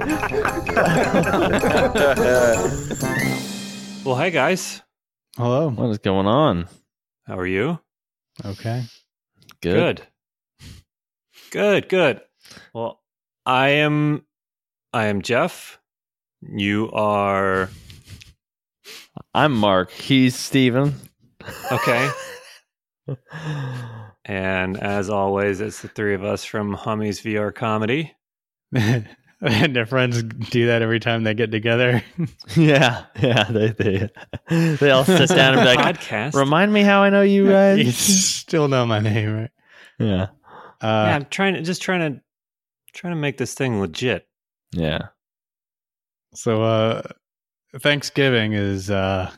Well, hey guys, Hello. What is going on? how are you? Okay. Good. Good. Good, good. Well, I am I am Jeff. You are I'm Mark. He's Steven. okay. and as always, it's the three of us from Hummies VR Comedy. and their friends do that every time they get together. yeah, yeah. They they they all sit down and be like, Podcast. "Remind me how I know you you guys." still know my name, right? yeah, yeah, Uh, I'm trying to just trying to trying to make this thing legit. yeah. so uh, Thanksgiving is uh,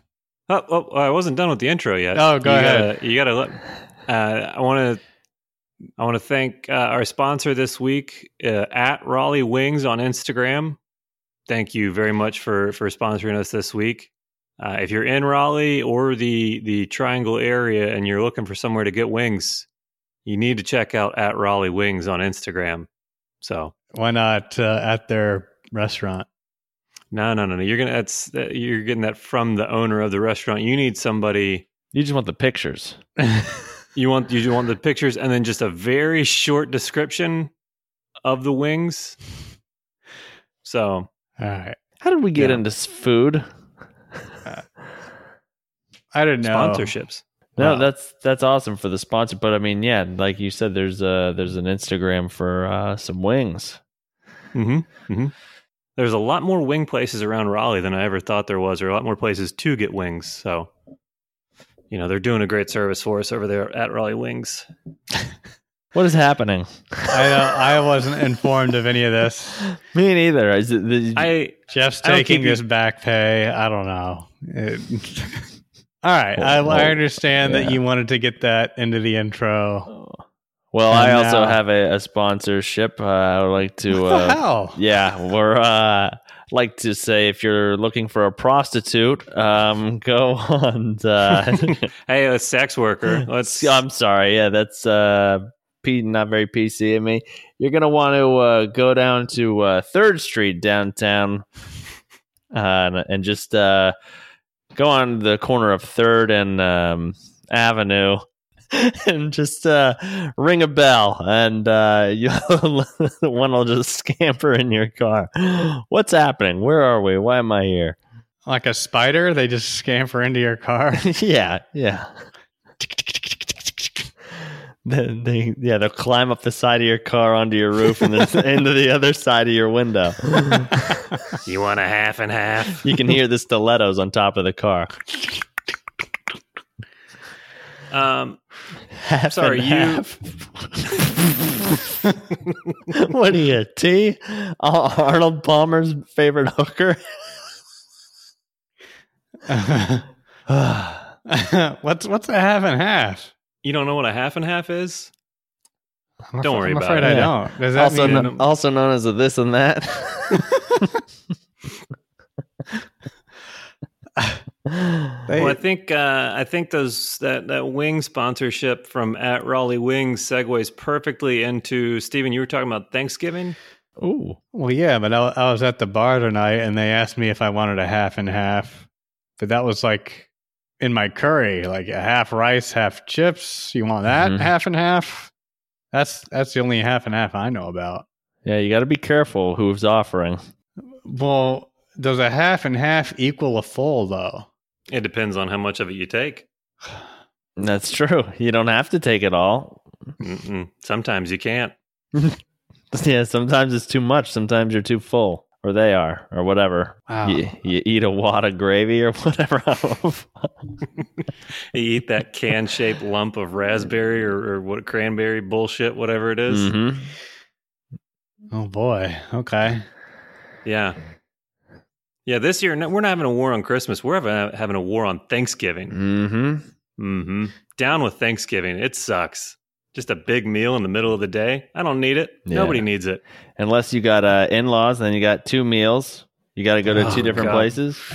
Oh, oh, I wasn't done with the intro yet. Oh, go you ahead. Gotta, you got to let. Uh, I want to. I want to thank uh, our sponsor this week uh, at Raleigh Wings on Instagram. Thank you very much for for sponsoring us this week. Uh, if you're in Raleigh or the the Triangle area and you're looking for somewhere to get wings, you need to check out at Raleigh Wings on Instagram. So why not uh, at their restaurant? no, no, no, no. You're gonna that's that- you're getting that from the owner of the restaurant. You need somebody You just want the pictures. You want you want the pictures and then just a very short description of the wings. So All right. How did we get Yeah. into s- food? I don't know. sponsorships. No, Wow. that's that's awesome for the sponsor. But I mean, yeah, like you said, there's uh there's an Instagram for uh, some wings. hmm hmm There's a lot more wing places around Raleigh than I ever thought there was, or a lot more places to get wings. So, you know, they're doing a great service for us over there at Raleigh Wings. What is happening? I don't, I wasn't informed of any of this. Me neither. Is it, the, I Jeff's I don't taking keep you- this back pay. I don't know. It- all right. I, Well, I understand that yeah. you wanted to get that into the intro. well, I also now- have a, a sponsorship. Uh, I would like to. what uh, the hell? Yeah, we're uh like to say if you're looking for a prostitute, um, go on. Uh, hey, a sex worker. Let's. I'm sorry. Yeah, that's uh, not very PC of me. You're gonna want to uh, go down to uh, Third Street downtown, uh, and, and just uh, go on the corner of Third and um, Avenue. And just uh, ring a bell, and uh, you one will just scamper in your car. What's happening? Where are we? Why am I here? Like a spider? They just scamper into your car. yeah, yeah. Then they, yeah, they'll climb up the side of your car onto your roof and then into the other side of your window. You want a half and half? You can hear the stilettos on top of the car. Um, Half Sorry, and you- half. what are you, T? Ar- Arnold Palmer's favorite hooker? what's what's a half and half? you don't know what a half and half is? I'm Don't af- worry I'm about afraid it. I Yeah. don't. Does that also, mean kno- also known as a this and that. They- Well, I think uh, I think those that that wing sponsorship from at Raleigh Wings segues perfectly into Stephen. You were talking about Thanksgiving. Oh, Well, yeah, but I, I was at the bar tonight and they asked me if I wanted a half and half, but that was like in my curry, like a half rice, half chips. You want that Mhm. half and half? That's that's the only half and half I know about. Yeah, you got to be careful who's offering. Well, does a half and half equal a full though? It depends on how much of it you take. That's true. You don't have to take it all. Mm-mm. Sometimes you can't. Yeah, sometimes it's too much. Sometimes you're too full, or they are, or whatever. Wow. You, you eat a wad of gravy or whatever. You eat that can shaped lump of raspberry or, or what cranberry bullshit, whatever it is. Mhm. Oh boy. Okay. Yeah. Yeah, this year we're not having a war on Christmas. We're having, having a war on Thanksgiving. Mm-hmm. hmm Down with Thanksgiving. It sucks. Just a big meal in the middle of the day. I don't need it. Yeah. Nobody needs it. Unless you got uh, in-laws, then you got two meals. You got to go to Oh, two different God. places.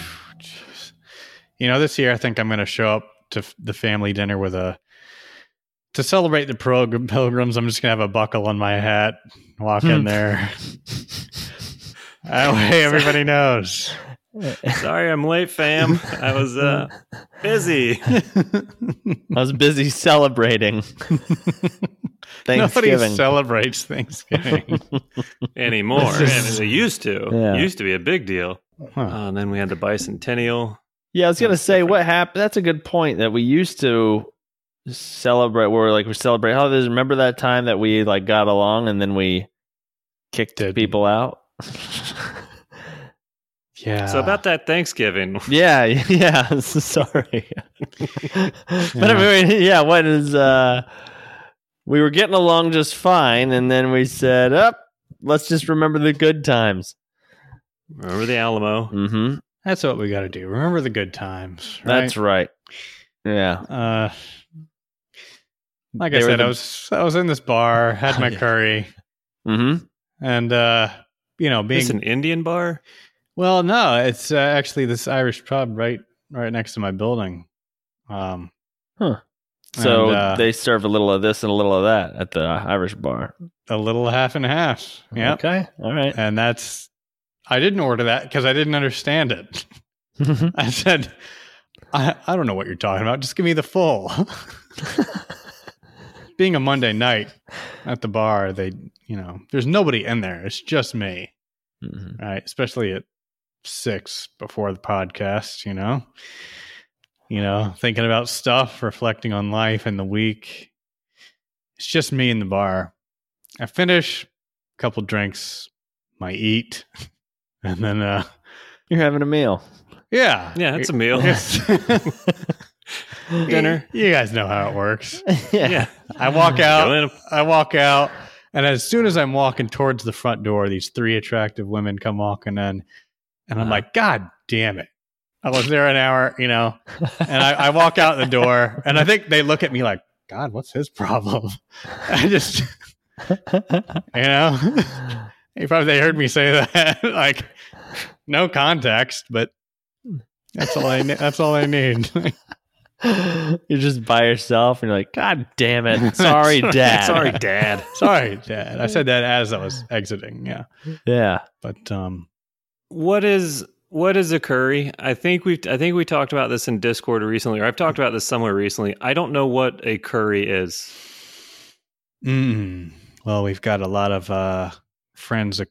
You know, this year I think I'm going to show up to f- the family dinner with a to celebrate the pilgrims. I'm just going to have a buckle on my hat, walk Hmm. in there. That way everybody knows. Sorry, I'm late, fam. I was uh, busy. I was busy celebrating Nobody Thanksgiving. celebrates Thanksgiving. anymore. This is- and it used to. Yeah. It used to be a big deal. Huh. Uh, and then we had the bicentennial. yeah, I was gonna That's say different. what happened. That's a good point. That we used to celebrate. Where we're like we celebrate holidays. Remember that time that we like got along and then we kicked Didn't. people out. Yeah. So about that Thanksgiving, yeah, yeah. Sorry, but I Yeah. mean, yeah. What is? uh We were getting along just fine, and then we said, "Up, let's just remember the good times." remember the Alamo? Mm-hmm. That's what we got to do. Remember the good times. Right? That's right. Yeah. Uh, like They I said, the- I was I was in this bar, had my Yeah. curry, Mm-hmm. and uh, you know, being This an Indian bar? well, no, it's uh, actually this Irish pub right right next to my building. Um, huh. So And, uh, they serve a little of this and a little of that at the Irish bar. a little half and half. Yeah, Okay. All right. and that's I didn't order that because I didn't understand it. I said, I, I don't know what you're talking about. Just give me the full. Being a Monday night at the bar, they, you know, there's nobody in there. It's just me, Mhm. right? Especially at six before the podcast, you know, you know, thinking about stuff, reflecting on life and the week. It's just me in the bar. I finish a couple drinks, my eat, and then, uh, You're having a meal. yeah, Yeah, it's a meal. Dinner. You guys know how it works. Yeah. I walk out. I walk out, and as soon as I'm walking towards the front door, these three attractive women come walking in, and I'm Uh-huh. like, God damn it! I was there an hour, you know, and I, I walk out the door, and I think they look at me like, God, what's his problem? I just, you know, they probably they heard me say that, like, no context, but that's all I. ne- That's all I need. You're just by yourself and you're like, God damn it. Sorry, dad. Sorry, Dad. Sorry, Dad. I said that as I was exiting. Yeah, Yeah. but um, What is what is a curry? I think we've I think we talked about this in Discord recently, or I've talked about this somewhere recently. I don't know what a curry is. mm, well, we've got a lot of uh friends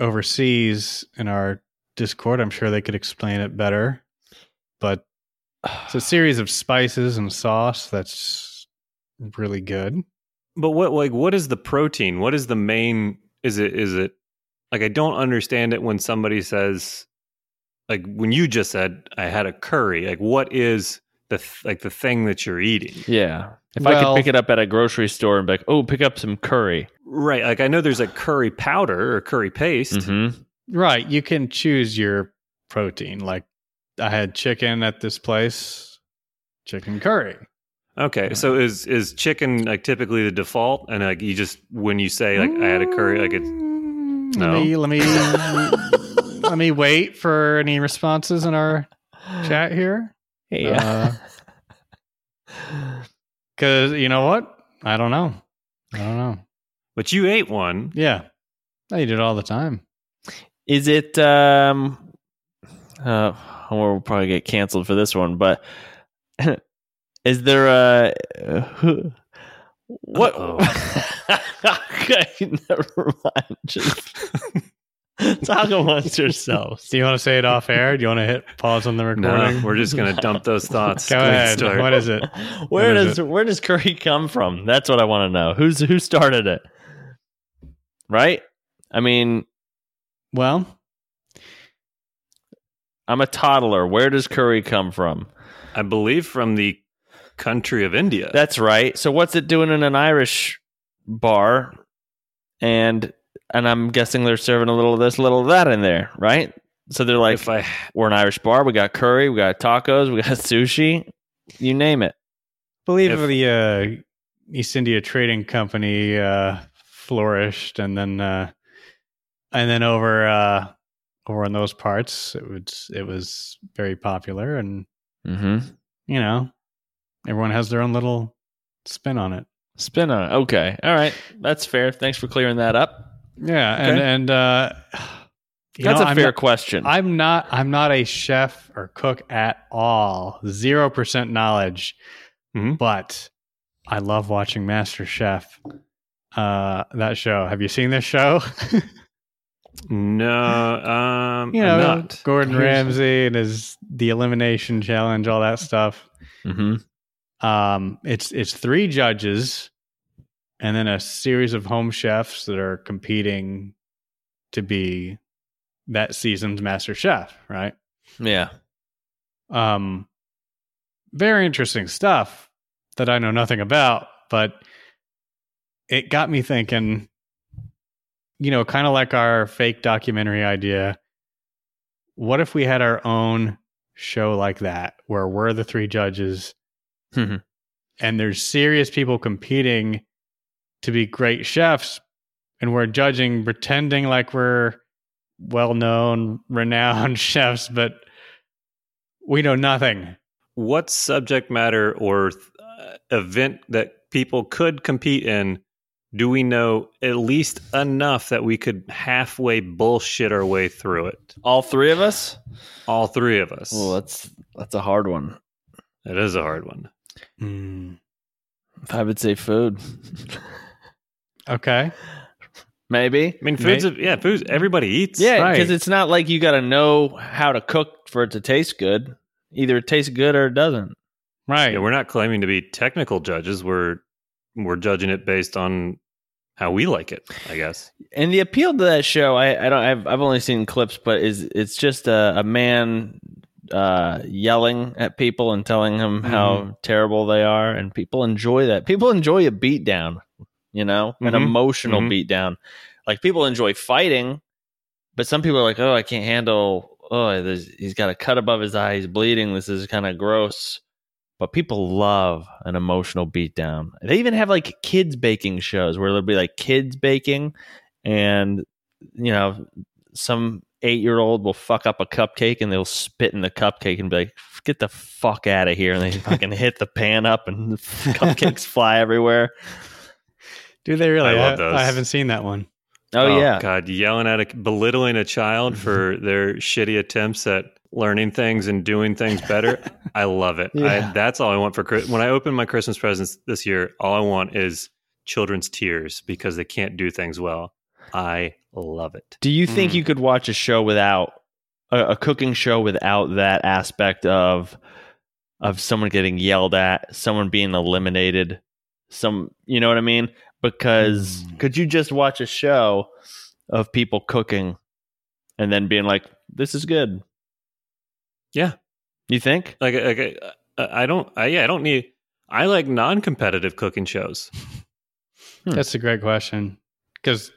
overseas in our Discord. I'm sure they could explain it better. But it's a series of spices and sauce that's really good. But what like what is the protein? What is the main? Is it is it like I don't understand it when somebody says like when you just said I had a curry. Like what is the th- like the thing that you're eating? Yeah. If I could pick it up at a grocery store and be like, oh, pick up some curry. Right. Like I know there's like curry powder or curry paste. Mm-hmm. Right. You can choose your protein. Like I had chicken at this place, chicken curry. Okay, so is is chicken like typically the default, and like you just when you say like I had a curry, like it's Mm, No? Let me let me let me wait for any responses in our chat here. Yeah. Because you know what? I don't know. I don't know. but you ate one. Yeah, I eat it all the time. Is it um uh we'll probably get canceled for this one, but is there a uh, who what okay, never mind. Just talk amongst yourselves. Do you want to say it off air? Do you want to hit pause on the recording? No, we're just gonna dump those thoughts. Go ahead. start. What is it? Where What is does where does curry come from? That's what I want to know. Who's who started it? Right? I mean, Well, I'm a toddler. Where does curry come from? I believe from the country of India. That's right. So what's it doing in an Irish bar? And and I'm guessing they're serving a little of this, a little of that in there, right? So they're like, if I we're an Irish bar. We got curry, we got tacos, we got sushi, you name it. believe If- the uh, East India Trading Company uh, flourished, and then uh, and then over uh, over in those parts, it was it was very popular, and Mm-hmm. you know, everyone has their own little spin on it. Spin on it. Okay. All right. That's fair. Thanks for clearing that up. Yeah, and Okay. and uh, That's know, a I'm fair not- question. I'm not. I'm not a chef or cook at all. Zero percent knowledge. Mhm. But I love watching Master Chef. Uh, that show. Have you seen this show? No, um, you know, not. Gordon Ramsay and his the elimination challenge, all that stuff. hmm Um, it's it's three judges, and then a series of home chefs that are competing to be that season's Master Chef. Right. Yeah. Um, very interesting stuff that I know nothing about, but it got me thinking. You know, kind of like our fake documentary idea. What if we had our own show like that, where we're the three judges, Mhm. and there's serious people competing to be great chefs, and we're judging, pretending like we're well-known, renowned chefs, but we know nothing. what subject matter or uh, event that people could compete in do we know at least enough that we could halfway bullshit our way through it? All three of us. All three of us. Well, that's that's a hard one. it is a hard one. Hmm. I would say food. Okay. Maybe. I mean, foods. Mate. yeah, foods. Everybody eats. Yeah, Right. because it's not like you got to know how to cook for it to taste good. Either it tastes good or it doesn't. Right. Yeah, we're not claiming to be technical judges. We're we're judging it based on how we like it. I guess. And the appeal to that show, I, I don't, I've, I've only seen clips, but is it's just a, a man uh, yelling at people and telling them how terrible they are, and people enjoy that. People enjoy a beatdown, you know, an Mhm. emotional Mhm. beatdown. Like people enjoy fighting, but some people are like, "Oh, I can't handle. Oh, he's got a cut above his eye. He's bleeding. This is kind of gross." But people love an emotional beatdown. They even have like kids baking shows where there'll be like kids baking, and you know, some eight year old will fuck up a cupcake and they'll spit in the cupcake and be like, "Get the fuck out of here!" And they fucking hit the pan up and the cupcakes fly everywhere. Do they really? I love those. I haven't seen that one. Oh, oh, yeah, God, yelling at a belittling a child mm-hmm. for their shitty attempts at learning things and doing things better. I love it. Yeah. I, that's all I want for Chris- when I open my Christmas presents this year. All I want is children's tears because they can't do things well. I love it. Do you think Mm. you could watch a show without a, a cooking show without that aspect of of someone getting yelled at, someone being eliminated, some you know what I mean? Because Mm. could you just watch a show of people cooking and then being like, "This is good"? Yeah. You think? Like, like I, I don't. I, yeah, I don't need. I like non-competitive cooking shows. Hmm. That's a great question because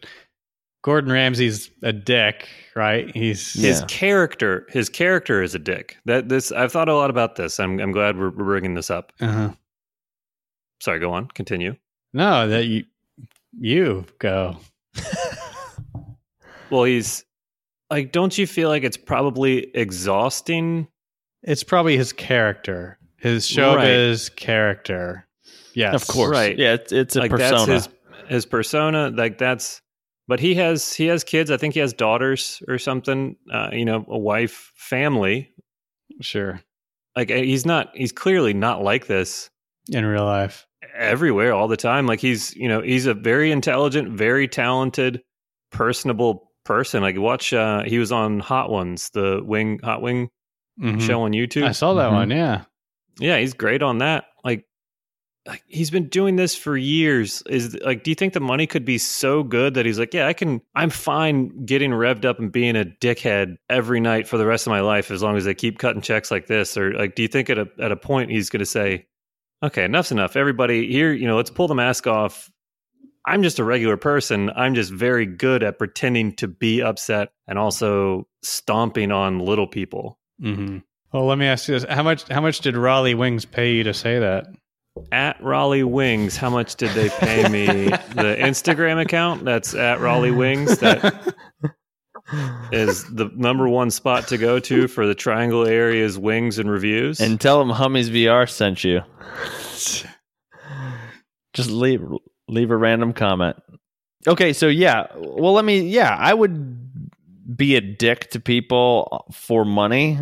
Gordon Ramsay's a dick, right? He's His Yeah. character, his character is a dick. That this I've thought a lot about this. I'm I'm glad we're, we're bringing this up. uh-huh. Sorry, go on. Continue. no that you you go. Well, he's like, don't you feel like it's probably exhausting? It's probably his character, his showbiz character. Yes, Of course, Right. Yeah, it's, it's a like persona. that's his his persona. Like that's, but he has he has kids. I think he has daughters or something. Uh, you know, a wife, family. Sure, Like eh, he's not. He's clearly not like this in real life. everywhere all the time. Like he's you know he's a very intelligent, very talented, personable person. Like watch. Uh, he was on Hot Ones, the wing Hot Wing Mhm. show on YouTube. I saw that Mhm. one. Yeah, Yeah, he's great on that. Like, like he's been doing this for years. Is like, do you think the money could be so good that he's like, yeah, I can. I'm fine getting revved up and being a dickhead every night for the rest of my life as long as they keep cutting checks like this. Or like, do you think at a at a point he's going to say, okay, enough's enough. Everybody here, you know, let's pull the mask off. I'm just a regular person. I'm just very good at pretending to be upset and also stomping on little people. hmm Well, let me ask you this: how much how much did Raleigh Wings pay you to say that? at Raleigh Wings, how much did they pay me? the Instagram account that's at Raleigh Wings that is the number one spot to go to for the Triangle area's wings and reviews. and tell them Hummies VR sent you. Just leave leave a random comment. Okay, so yeah, well, let me. Yeah, I would be a dick to people for money.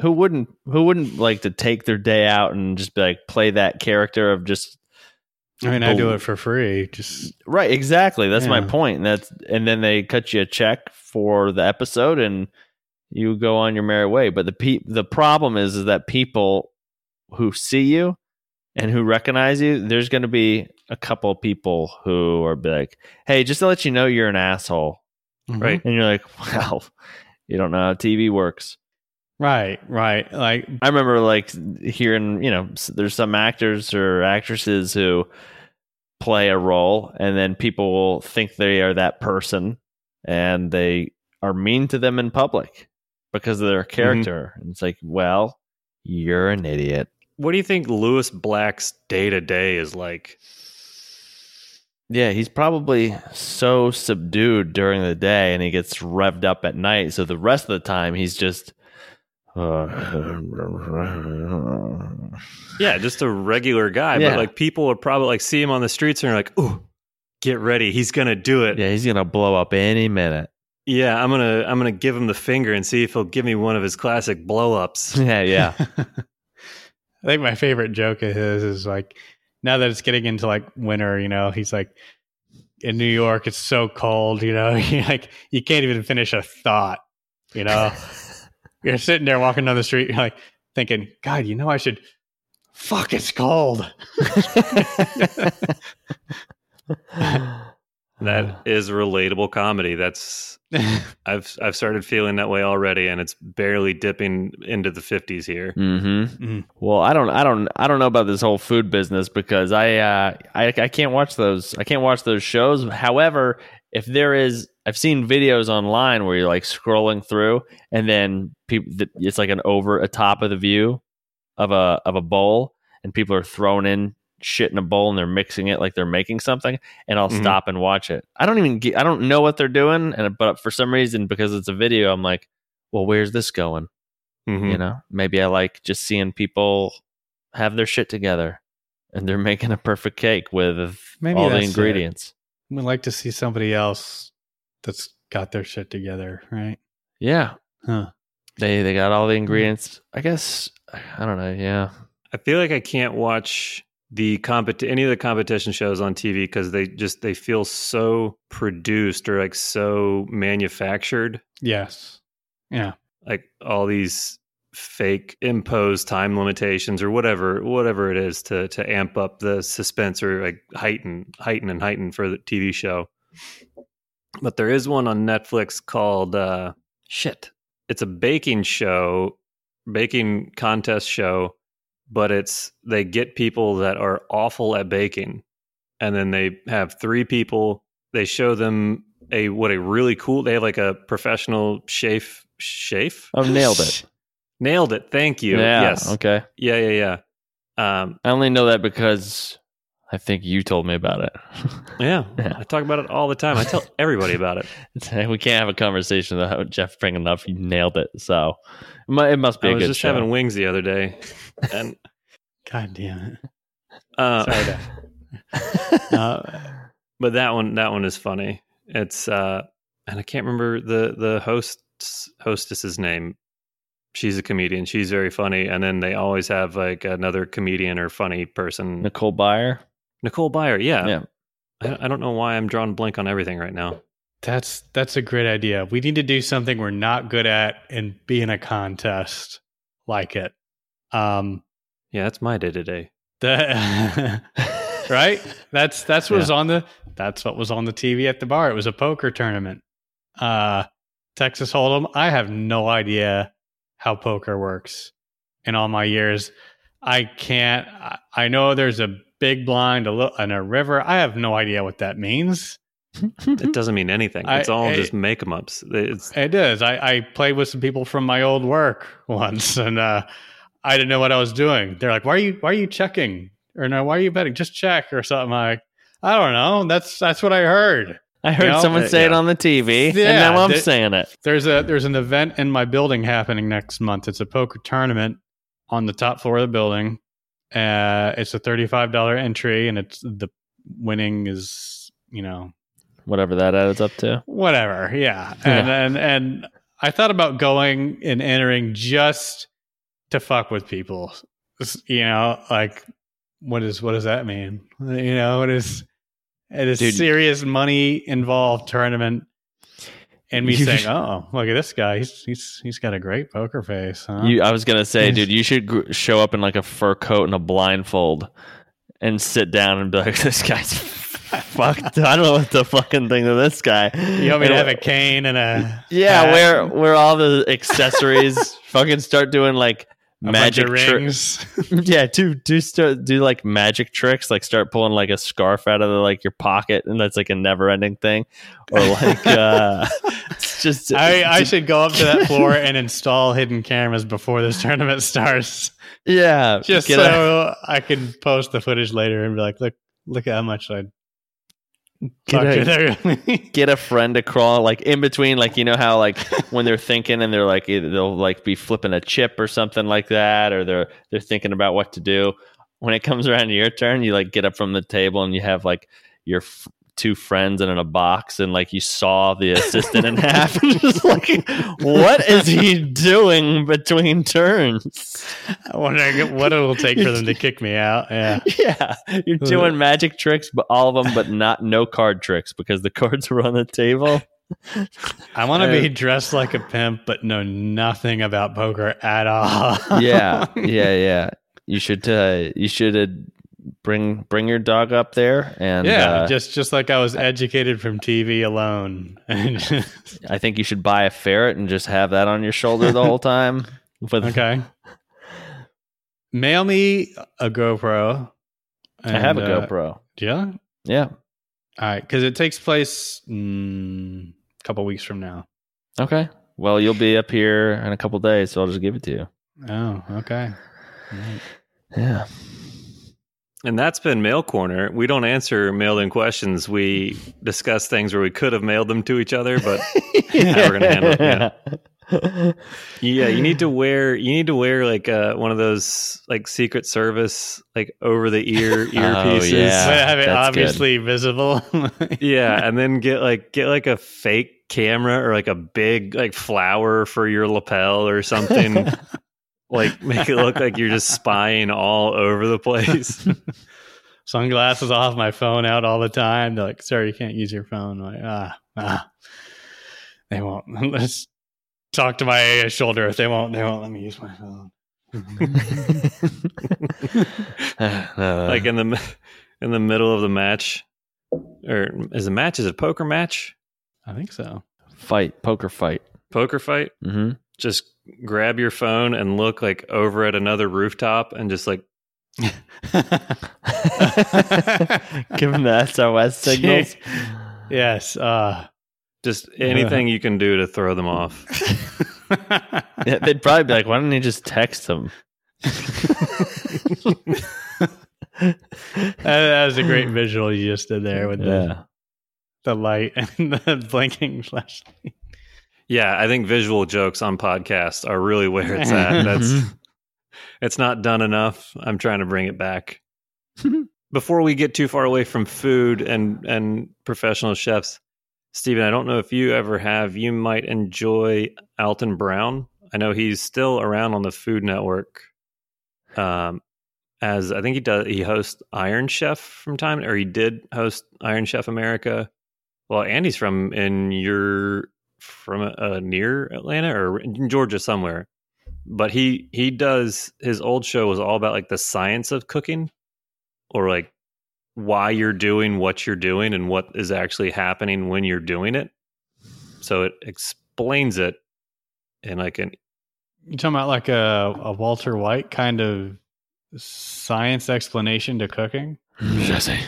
Who wouldn't? Who wouldn't like to take their day out and just be like play that character of just I mean, I do it for free. Just right? Exactly. That's my point. And that's and then they cut you a check for the episode and you go on your merry way. But the pe- the problem is is that people who see you and who recognize you, there's going to be a couple of people who are be like, "Hey, just to let you know, you're an asshole." Mm-hmm. Right. And you're like, "Well, you don't know how TV works." right, right. Like, I remember like hearing, you know, there's some actors or actresses who play a role and then people will think they are that person and they are mean to them in public because of their mm-hmm. character. And it's like, well, you're an idiot. What do you think Lewis Black's day to day is like? Yeah, he's probably so subdued during the day and he gets revved up at night. So the rest of the time he's just uh, Yeah, just a regular guy. Yeah. But like people would probably like see him on the streets and are like, "Ooh, get ready, he's gonna do it." yeah, he's gonna blow up any minute. Yeah, I'm gonna I'm gonna give him the finger and see if he'll give me one of his classic blow ups. Yeah, yeah. I think my favorite joke of his is like, now that it's getting into like winter, you know, he's like, in New York, it's so cold, you know, like you can't even finish a thought, you know. you're sitting there walking down the street, you're like thinking, God, you know, I should. Fuck, it's cold. That is relatable comedy. That's I've I've started feeling that way already, and it's barely dipping into the 50s here. Mm-hmm. Mm. Well, I don't, I don't, I don't know about this whole food business because I, uh, I, I can't watch those. I can't watch those shows. However, if there is, I've seen videos online where you're like scrolling through, and then people, it's like an over a top of the view of a of a bowl, and people are thrown in shit in a bowl and they're mixing it like they're making something, and I'll Mhm. stop and watch it. I don't even, get, I don't know what they're doing, and but for some reason, because it's a video, I'm like, well, where's this going? Mhm. you know maybe i like just seeing people have their shit together and they're making a perfect cake with Maybe all the that's it. ingredients We'd like to see somebody else that's got their shit together, right? yeah Huh. they they got all the ingredients i guess i don't know yeah I feel like I can't watch the compet any of the competition shows on TV because they just they feel so produced or like so manufactured. Yes. Yeah. Like all these fake imposed time limitations or whatever whatever it is to to amp up the suspense or like heighten heighten and heighten for the TV show. But there is one on Netflix called uh shit. It's a baking show, baking contest show, but it's they get people that are awful at baking and then they have three people. They show them a what a really cool they have like a professional chef chef? Oh nailed it. Nailed it. Thank you. Yeah yes. okay. Yeah yeah yeah. Um i only know that because i think you told me about it. Yeah, Yeah. i talk about it all the time. I tell everybody about it. We can't have a conversation without jeff bringing it up you nailed it so. It must be i a was just show. having wings the other day and God damn it. uh Sorry to- Uh, but that one that one is funny. It's uh and i can't remember the the host's hostess's name. She's a comedian. She's very funny. And then they always have like another comedian or funny person. Nicole Byer. Nicole Byer yeah, yeah I, I don't know why i'm drawing blank on everything right now That's that's a great idea. We need to do something we're not good at and be in a contest like it. Um yeah that's my day today the right? That's that's what was on the that's what was on the TV at the bar. It was a poker tournament. Uh Texas Hold'em. I have no idea how poker works in all my years. I can't I, I know there's a big blind a little and a river. I have no idea what that means. it doesn't mean anything I- it's all I- just make 'em ups it's It is. I, I played with some people from my old work once, and uh, I didn't know what I was doing. They're like, "Why are you Why are you checking?" Or no, "Why are you betting?" Just check or something. I'm like, I don't know. That's that's what I heard. i heard You know, someone uh, say it on the tv and now i'm they- saying it There's a there's an event in my building happening next month. It's a poker tournament on the top floor of the building. Uh, it's a thirty five dollar entry, and it's the winning is you know whatever that adds up to. whatever. Yeah. And Yeah. and and I thought about going and entering just to fuck with people. You know, like what is what does that mean? You know, it is it is Dude. serious money involved tournament. And me You- saying, "Oh, look at this guy. He's he's he's got a great poker face." Huh? You, I was gonna say, dude, you should gr- show up in like a fur coat and a blindfold, and sit down and be like, "This guy's fucked. I don't know what the fucking thing of this guy." You want me to have a cane and a Yeah, hat, where where all the accessories fucking start doing like magic tricks. Yeah, do do start do like magic tricks, like start pulling like a scarf out of the, like your pocket, and that's like a never ending thing, or like uh, it's just I, I should go up to that floor and install hidden cameras before this tournament starts, yeah, just so I can post the footage later and be like, "Look, look at how much I Get a- with get a friend to crawl like in between like you know how like when they're thinking and they're like they'll like be flipping a chip or something like that or they're they're thinking about what to do. When it comes around to your turn you like get up from the table and you have like your f- two friends and in a box and like you saw the assistant in half and just like what is he doing between turns I wonder what it will take for them to kick me out. Yeah, yeah you're doing magic tricks but all of them but not no card tricks because the cards were on the table I want to Uh, be dressed like a pimp, but know nothing about poker at all. yeah, yeah, yeah. You should uh, you should uh, bring bring your dog up there, and yeah, uh, just just like I was educated from TV alone. I think you should buy a ferret and just have that on your shoulder the whole time. With, okay. Mail me a GoPro. I have a uh, GoPro. Yeah. Yeah. All right, because it takes place mm, a couple weeks from now. Okay. Well, you'll be up here in a couple days, so I'll just give it to you. Oh, okay. Right. Yeah. And that's been Mail Corner. We don't answer mailed in questions. We discuss things where we could have mailed them to each other, but Yeah, we're gonna handle it, yeah. yeah, you need to wear you need to wear like uh, one of those like Secret Service like over the ear earpieces. Oh, yeah. But have it that's obviously visible. Yeah, and then get like get like a fake camera or like a big like flower for your lapel or something. Like make it look like you're just spying all over the place. Sunglasses off, my phone out all the time. They're like, "Sorry, you can't use your phone." I'm like, ah, ah. They won't. Let's talk to my shoulder. If they won't, they won't let me use my phone. Uh, like in the in the middle of the match, or is the match is it a poker match, I think so. fight, poker fight. poker fight? hmm Just grab your phone and look like over at another rooftop and just like Give them the SOS signals. yes. Uh, just anything you can do to throw them off. Yeah, they'd probably be like, "Why don't you just text them? that, that was a great visual you just did there with the, the light and the blinking flashlight. Yeah, I think visual jokes on podcasts are really where it's at. That's it's not done enough. I'm trying to bring it back. Before we get too far away from food and and professional chefs, Stephen, I don't know if you ever have. You might enjoy Alton Brown. I know he's still around on the Food Network. Um, as I think he does, he hosts Iron Chef from time, or he did host Iron Chef America. Well, Andy's from in your from uh, near Atlanta or in Georgia somewhere. But he he does his old show was all about like the science of cooking or like why you're doing what you're doing and what is actually happening when you're doing it. So it explains it in like an You talking about like a, a Walter White kind of science explanation to cooking? Jesse.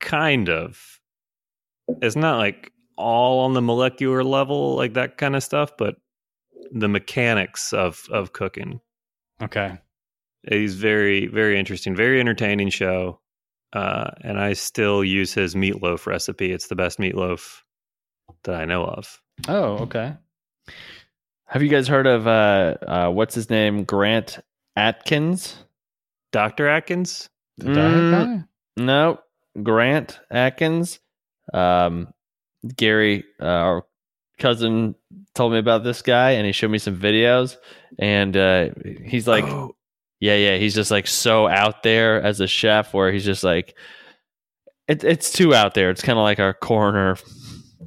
kind of it's not like all on the molecular level like that kind of stuff, but the mechanics of of cooking. Okay. He's very, very interesting, very entertaining show. Uh, and I still use his meatloaf recipe. It's the best meatloaf that I know of. Oh, okay. Have you guys heard of uh, uh, what's his name? Grant Atkins? Dr. Atkins? The diet Mm. guy? No, Grant Atkins. Um, Gary, uh, our cousin, told me about this guy, and he showed me some videos, and uh, he's like, Oh, yeah, yeah, he's just like so out there as a chef, where he's just like, it, it's too out there. It's kind of like our coroner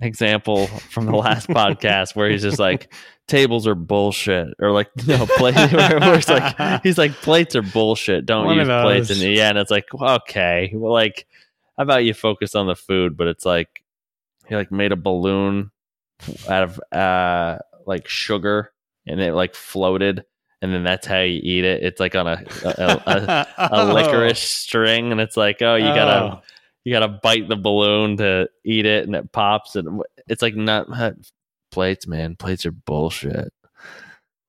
example from the last podcast, where he's just like, tables are bullshit, or like no plate, where it's like he's like plates are bullshit. Don't One use plates, those. yeah, and it's like okay, well, like how about you focus on the food? But it's like he like made a balloon out of uh like sugar, and it like floated, and then that's how you eat it. It's like on a a, a, a Oh. licorice string, and it's like oh you gotta you gotta bite the balloon to eat it, and it pops, and it's like not plates, man. Plates are bullshit.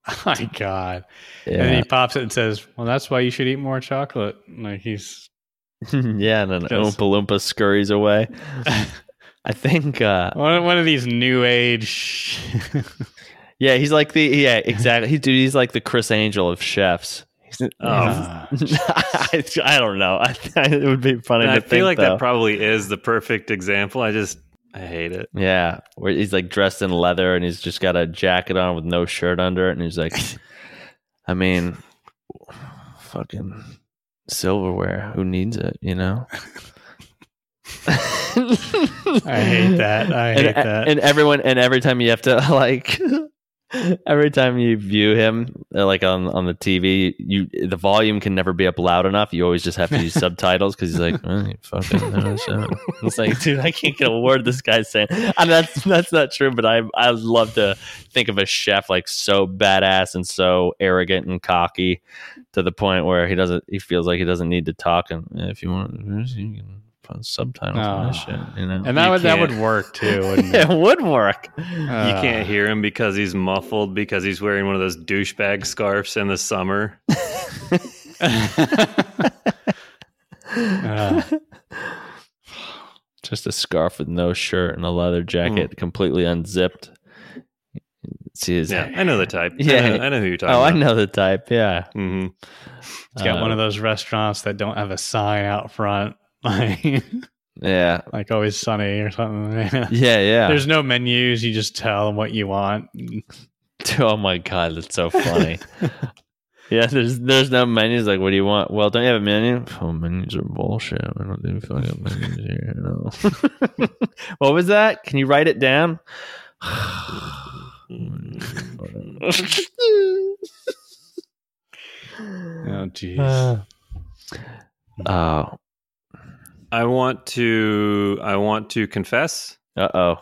Oh my god! And then he pops it and says, "Well, that's why you should eat more chocolate." Like he's yeah, and then Oompa Loompa scurries away. I think, uh, one one of these new age. yeah, he's like the yeah, exactly. He dude, he's like the Criss Angel of chefs. He's, Ah. I, I don't know. I, it would be funny to I feel think, like though. that probably is the perfect example. I just I hate it. Yeah, where he's like dressed in leather and he's just got a jacket on with no shirt under it, and he's like, I mean, fucking silverware. Who needs it? You know. I hate that. I hate and, that. And everyone, and every time you have to like, every time you view him, uh, like on on the TV, you the volume can never be up loud enough. You always just have to use subtitles because he's like, oh, you fucking. know. It's like, dude, I can't get a word this guy's saying. And that's that's not true, but I I love to think of a chef like so badass and so arrogant and cocky to the point where he doesn't he feels like he doesn't need to talk and if you want you can put subtitles on this Oh. shit, you know. and that You would that would work too. Wouldn't it it? would work. Uh, you can't hear him because he's muffled because he's wearing one of those douchebag scarves in the summer. Uh, Just a scarf with no shirt and a leather jacket, completely unzipped. See his Yeah, I know the type. Yeah. I know, I know who you're talking Oh, I know the type. Yeah, hmm It's got Uh, one of those restaurants that don't have a sign out front, like yeah, like always sunny or something. yeah, yeah. There's no menus. You just tell them what you want. oh my god, that's so funny. yeah, there's there's no menus. Like, what do you want? Well, don't you have a menu? Oh, menus are bullshit. I don't do fucking menus here. No. what was that? Can you write it down? Oh jeez. Uh, oh, I want to. I want to confess. uh oh.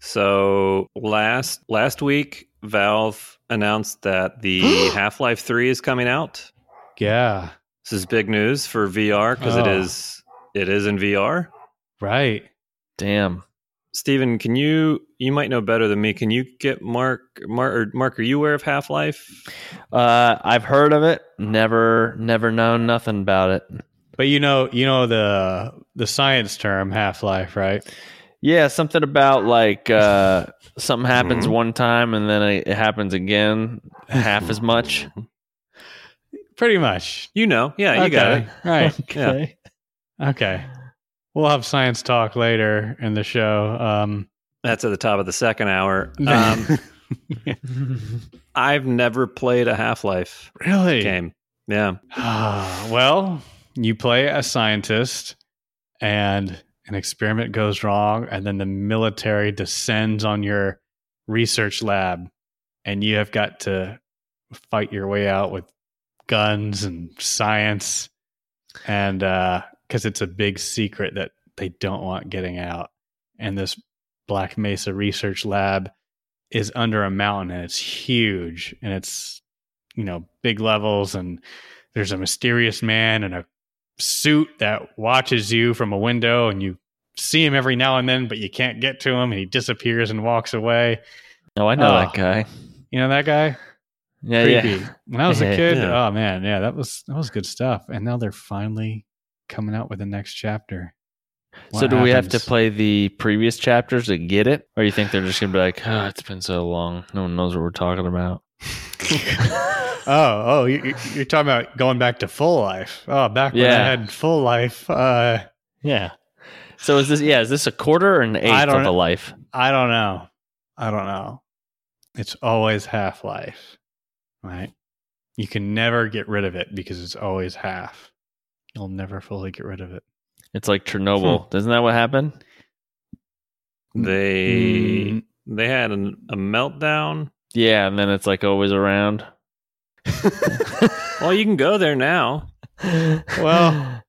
So last last week, Valve announced that the Half Life Three is coming out. yeah. This is big news for VR because it Oh. is it is in VR. Right. Damn. Steven, can you you might know better than me? Can you get Mark Mark or Mark? Are you aware of Half Life? Uh, I've heard of it. Never, never known nothing about it. But you know, you know the the science term half life, right? Yeah, something about like uh, something happens Mhm. one time and then it, it happens again half as much. Pretty much. You know, yeah, you got it. Right. Okay. Okay. We'll have science talk later in the show. Um, That's at the top of the second hour. Um, I've never played a Half Life really? game. Yeah, Ah, well, you play a scientist and an experiment goes wrong, and then the military descends on your research lab, and you have got to fight your way out with guns and science. And uh, because it's a big secret that they don't want getting out. And this Black Mesa research lab is under a mountain and it's huge and it's, you know, big levels and there's a mysterious man and a suit that watches you from a window and you see him every now and then, but you can't get to him and he disappears and walks away. Oh, I know Oh. that ah, guy. You know that guy? Yeah, Creepy. yeah. When I was a kid, Yeah. oh man, yeah, that was that was good stuff. And now they're finally coming out with the next chapter. so What do we have to play the previous chapters to get it, or you think they're just gonna be like, "Oh, it's been so long, no one knows what we're talking about." Oh, oh, you, you- you're talking about going back to full life. Oh, back when I had full life. Uh, Yeah, So is this yeah? Is this a quarter or an eighth I don't of a know. life? I don't know. I don't know. It's always half life, right? You can never get rid of it because it's always half. You'll never fully get rid of it. It's like Chernobyl. Isn't that what happened? They Mm, they had an, a meltdown. Yeah, and then it's like always around. Well, you can go there now. Well-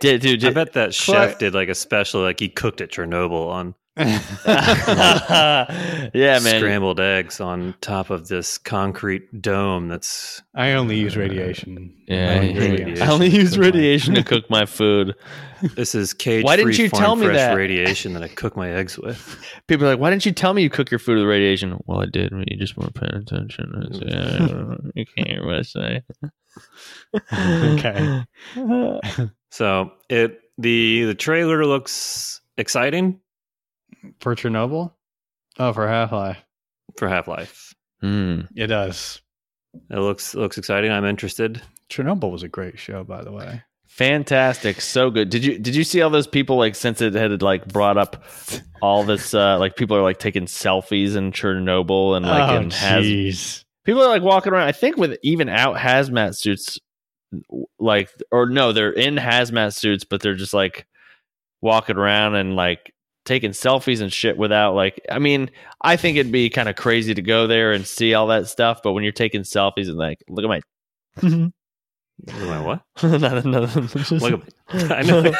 did dude? I Did, bet that chef did like a special, like he cooked at Chernobyl on yeah, man. scrambled eggs on top of this concrete dome. That's I only use radiation. Yeah, No I ingredients. I only use radiation to cook my food. this is cage. Why didn't you tell me fresh that? radiation that I cook my eggs with? People are like, "Why didn't you tell me you cook your food with radiation?" Well, I did. but You just weren't paying attention. I said, yeah, I don't know. you can't hear what I say. Okay. So it the the trailer looks exciting For Chernobyl? Oh, for Half Life. for Half Life. Hmm. It does. It looks looks exciting. I'm interested. Chernobyl was a great show, by the way. Fantastic, so good. Did you did you see all those people like since it had like brought up all this uh like people are like taking selfies in Chernobyl and like oh, in haz- jeez. people are like walking around. I think with even out hazmat suits, like or no, they're in hazmat suits, but they're just like walking around and like taking selfies and shit without like. I mean, I think it'd be kind of crazy to go there and see all that stuff, but when you're taking selfies and like, look at my. Mm-hmm. My what? Not another- just- Look at, I know.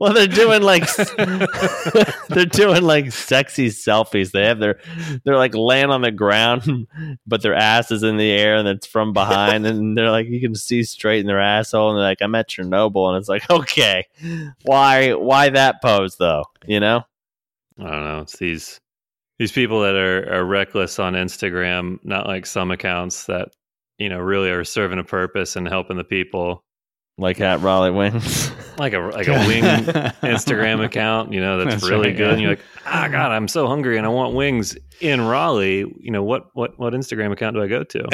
well, they're doing like they're doing like sexy selfies. They have their they're like laying on the ground, but their ass is in the air and it's from behind, and they're like you can see straight in their asshole, and they're like I'm at Chernobyl, and it's like okay, why why that pose though? You know? I don't know. It's these these people that are, are reckless on Instagram, not like some accounts that you know really are serving a purpose and helping the people. Like at Raleigh Wings. Like a like a wing Instagram account, you know, that's, That's really right, good. yeah. And you're like, ah, God, I'm so hungry and I want wings in Raleigh. You know what? What what Instagram account do I go to?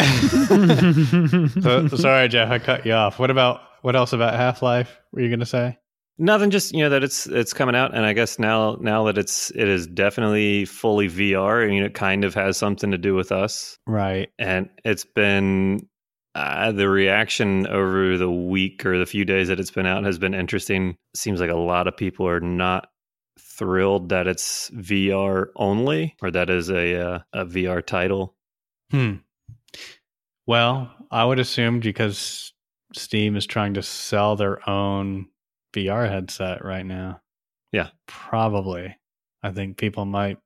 so, sorry, Jeff, I cut you off. What about what else about Half Life were you going to say? Nothing. Just you know that it's it's coming out, and I guess now now that it's it is definitely fully VR, I mean, it kind of has something to do with us. Right. and it's been uh, the reaction over the week or the few days that it's been out has been interesting. Seems like a lot of people are not thrilled that it's VR only or that is a uh, a VR title. Hmm. Well, I would assume because Steam is trying to sell their own VR headset right now. Yeah. Probably. I think people might.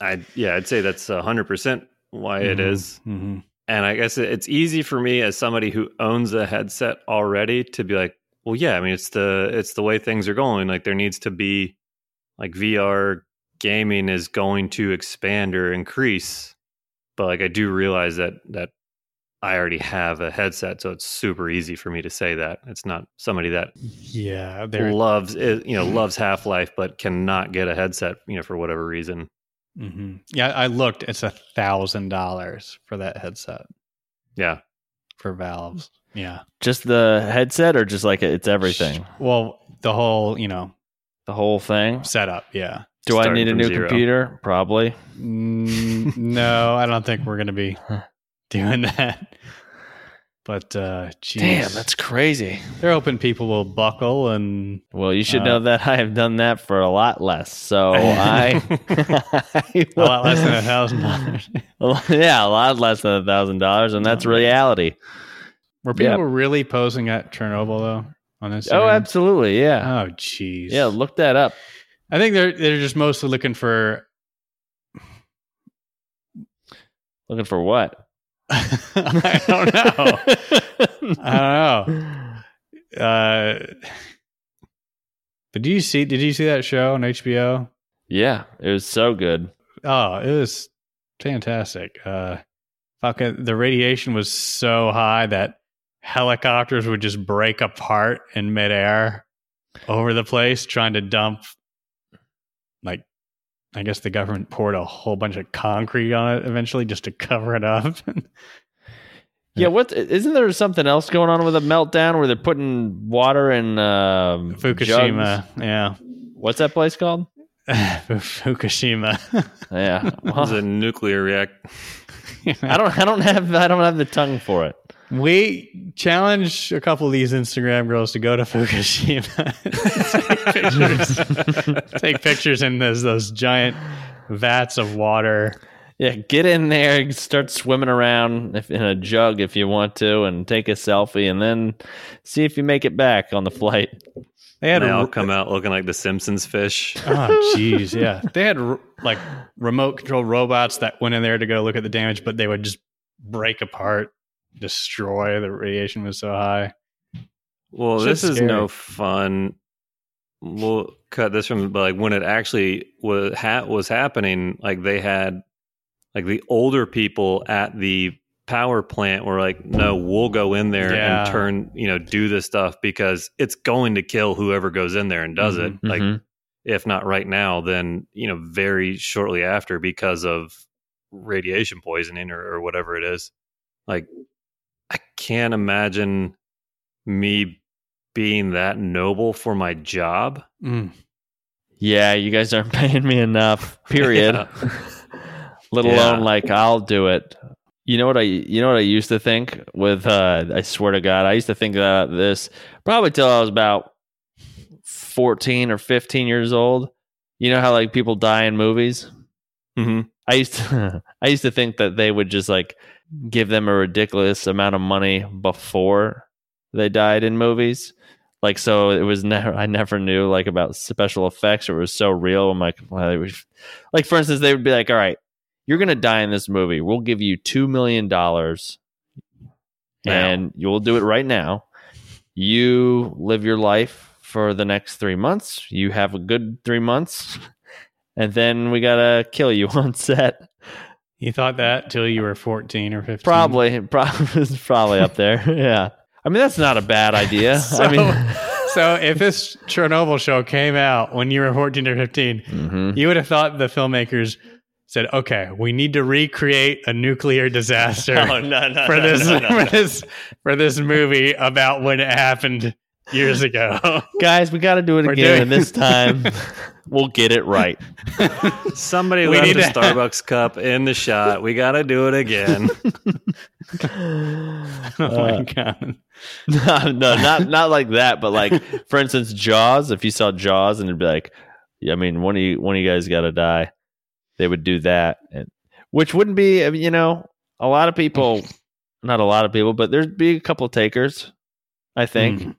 I yeah, I'd say that's hundred percent why it is. Mm-hmm. And I guess it's easy for me as somebody who owns a headset already to be like, well, yeah, I mean, it's the it's the way things are going. Like there needs to be like VR gaming is going to expand or increase. But like I do realize that that I already have a headset, so it's super easy for me to say that. It's not somebody that Yeah. They're, loves you know, loves Half Life but cannot get a headset, you know, for whatever reason. hmm Yeah, I looked. It's a thousand dollars for that headset Yeah. for Valve's. Yeah. just the headset or just like it's everything? Well, the whole, you know, The whole thing? setup. Yeah. Do I need a new zero. computer? Probably. Mm, no, I don't think we're going to be doing that. But uh geez. Damn, that's crazy. they're hoping people will buckle and Well, you should Uh, know that I have done that for a lot less. So I, a lot less than a thousand dollars. yeah, a lot less than a thousand dollars, and that's reality. Were people Yeah. really posing at Chernobyl though on Instagram? Oh, absolutely, yeah, Oh, jeez. yeah. Look that up. I think they're they're just mostly looking for. Looking for what? I don't know. I don't know. Uh, but do you see? Did you see that show on HBO? yeah, it was so good. Oh, it was fantastic. Uh, fucking the radiation was so high that helicopters would just break apart in midair over the place, trying to dump. Like, I guess the government poured a whole bunch of concrete on it eventually just to cover it up. Yeah, what isn't there something else going on with a meltdown where they're putting water in um, Fukushima. jugs? Yeah. What's that place called? Fukushima. Yeah, It was a nuclear react. I don't, I don't have, I don't have the tongue for it. We challenge a couple of these Instagram girls to go to Fukushima, take pictures, take pictures in those those giant vats of water. Yeah, get in there, start swimming around if, in a jug if you want to, and take a selfie, and then see if you make it back on the flight. They had They all come out looking like the Simpsons fish. oh jeez, yeah. They had like remote control robots that went in there to go look at the damage, but they would just break apart, destroy. The radiation was so high. Well, Shit's this is scary. no fun. We'll cut this from but like when it actually was ha- was happening. Like they had like the older people at the power plant were like, "No, we'll go in there Yeah. and turn you know do this stuff because it's going to kill whoever goes in there and does it. Like Mhm. if not right now, then you know very shortly after because of radiation poisoning or, or whatever it is. Like I can't imagine me being that noble for my job. Mm. Yeah, you guys aren't paying me enough. Period. Let Yeah. alone like I'll do it. You know what I you know what I used to think with uh I swear to God, I used to think about this probably till I was about 14 or 15 years old. You know how like people die in movies? hmm I used to I used to think that they would just like give them a ridiculous amount of money before they died in movies. Like so it was never I never knew like about special effects it was so real. I'm like well, like for instance they would be like all right, you're going to die in this movie. We'll give you 2 million dollars and you'll do it right now. You live your life for the next 3 months. You have a good 3 months and then we got to kill you on set. You thought that till you were fourteen or fifteen. Probably, probably, probably up there. Yeah, I mean that's not a bad idea. So, I mean, so if this Chernobyl show came out when you were 14 or 15, Mhm. you would have thought the filmmakers said, "Okay, we need to recreate a nuclear disaster Oh, no, no, for no, this for this for this movie about when it happened years ago." guys, we got to do it We're again, doing- and this time we'll get it right. Somebody We left need a to- Starbucks cup in the shot. We got to do it again. oh my god! no, no, not not like that, but like for instance, Jaws. If you saw Jaws, and it'd be like, I mean, one of you, one of you guys got to die. They would do that, and which wouldn't be, you know, a lot of people, not a lot of people, but there'd be a couple of takers. I think. Mm.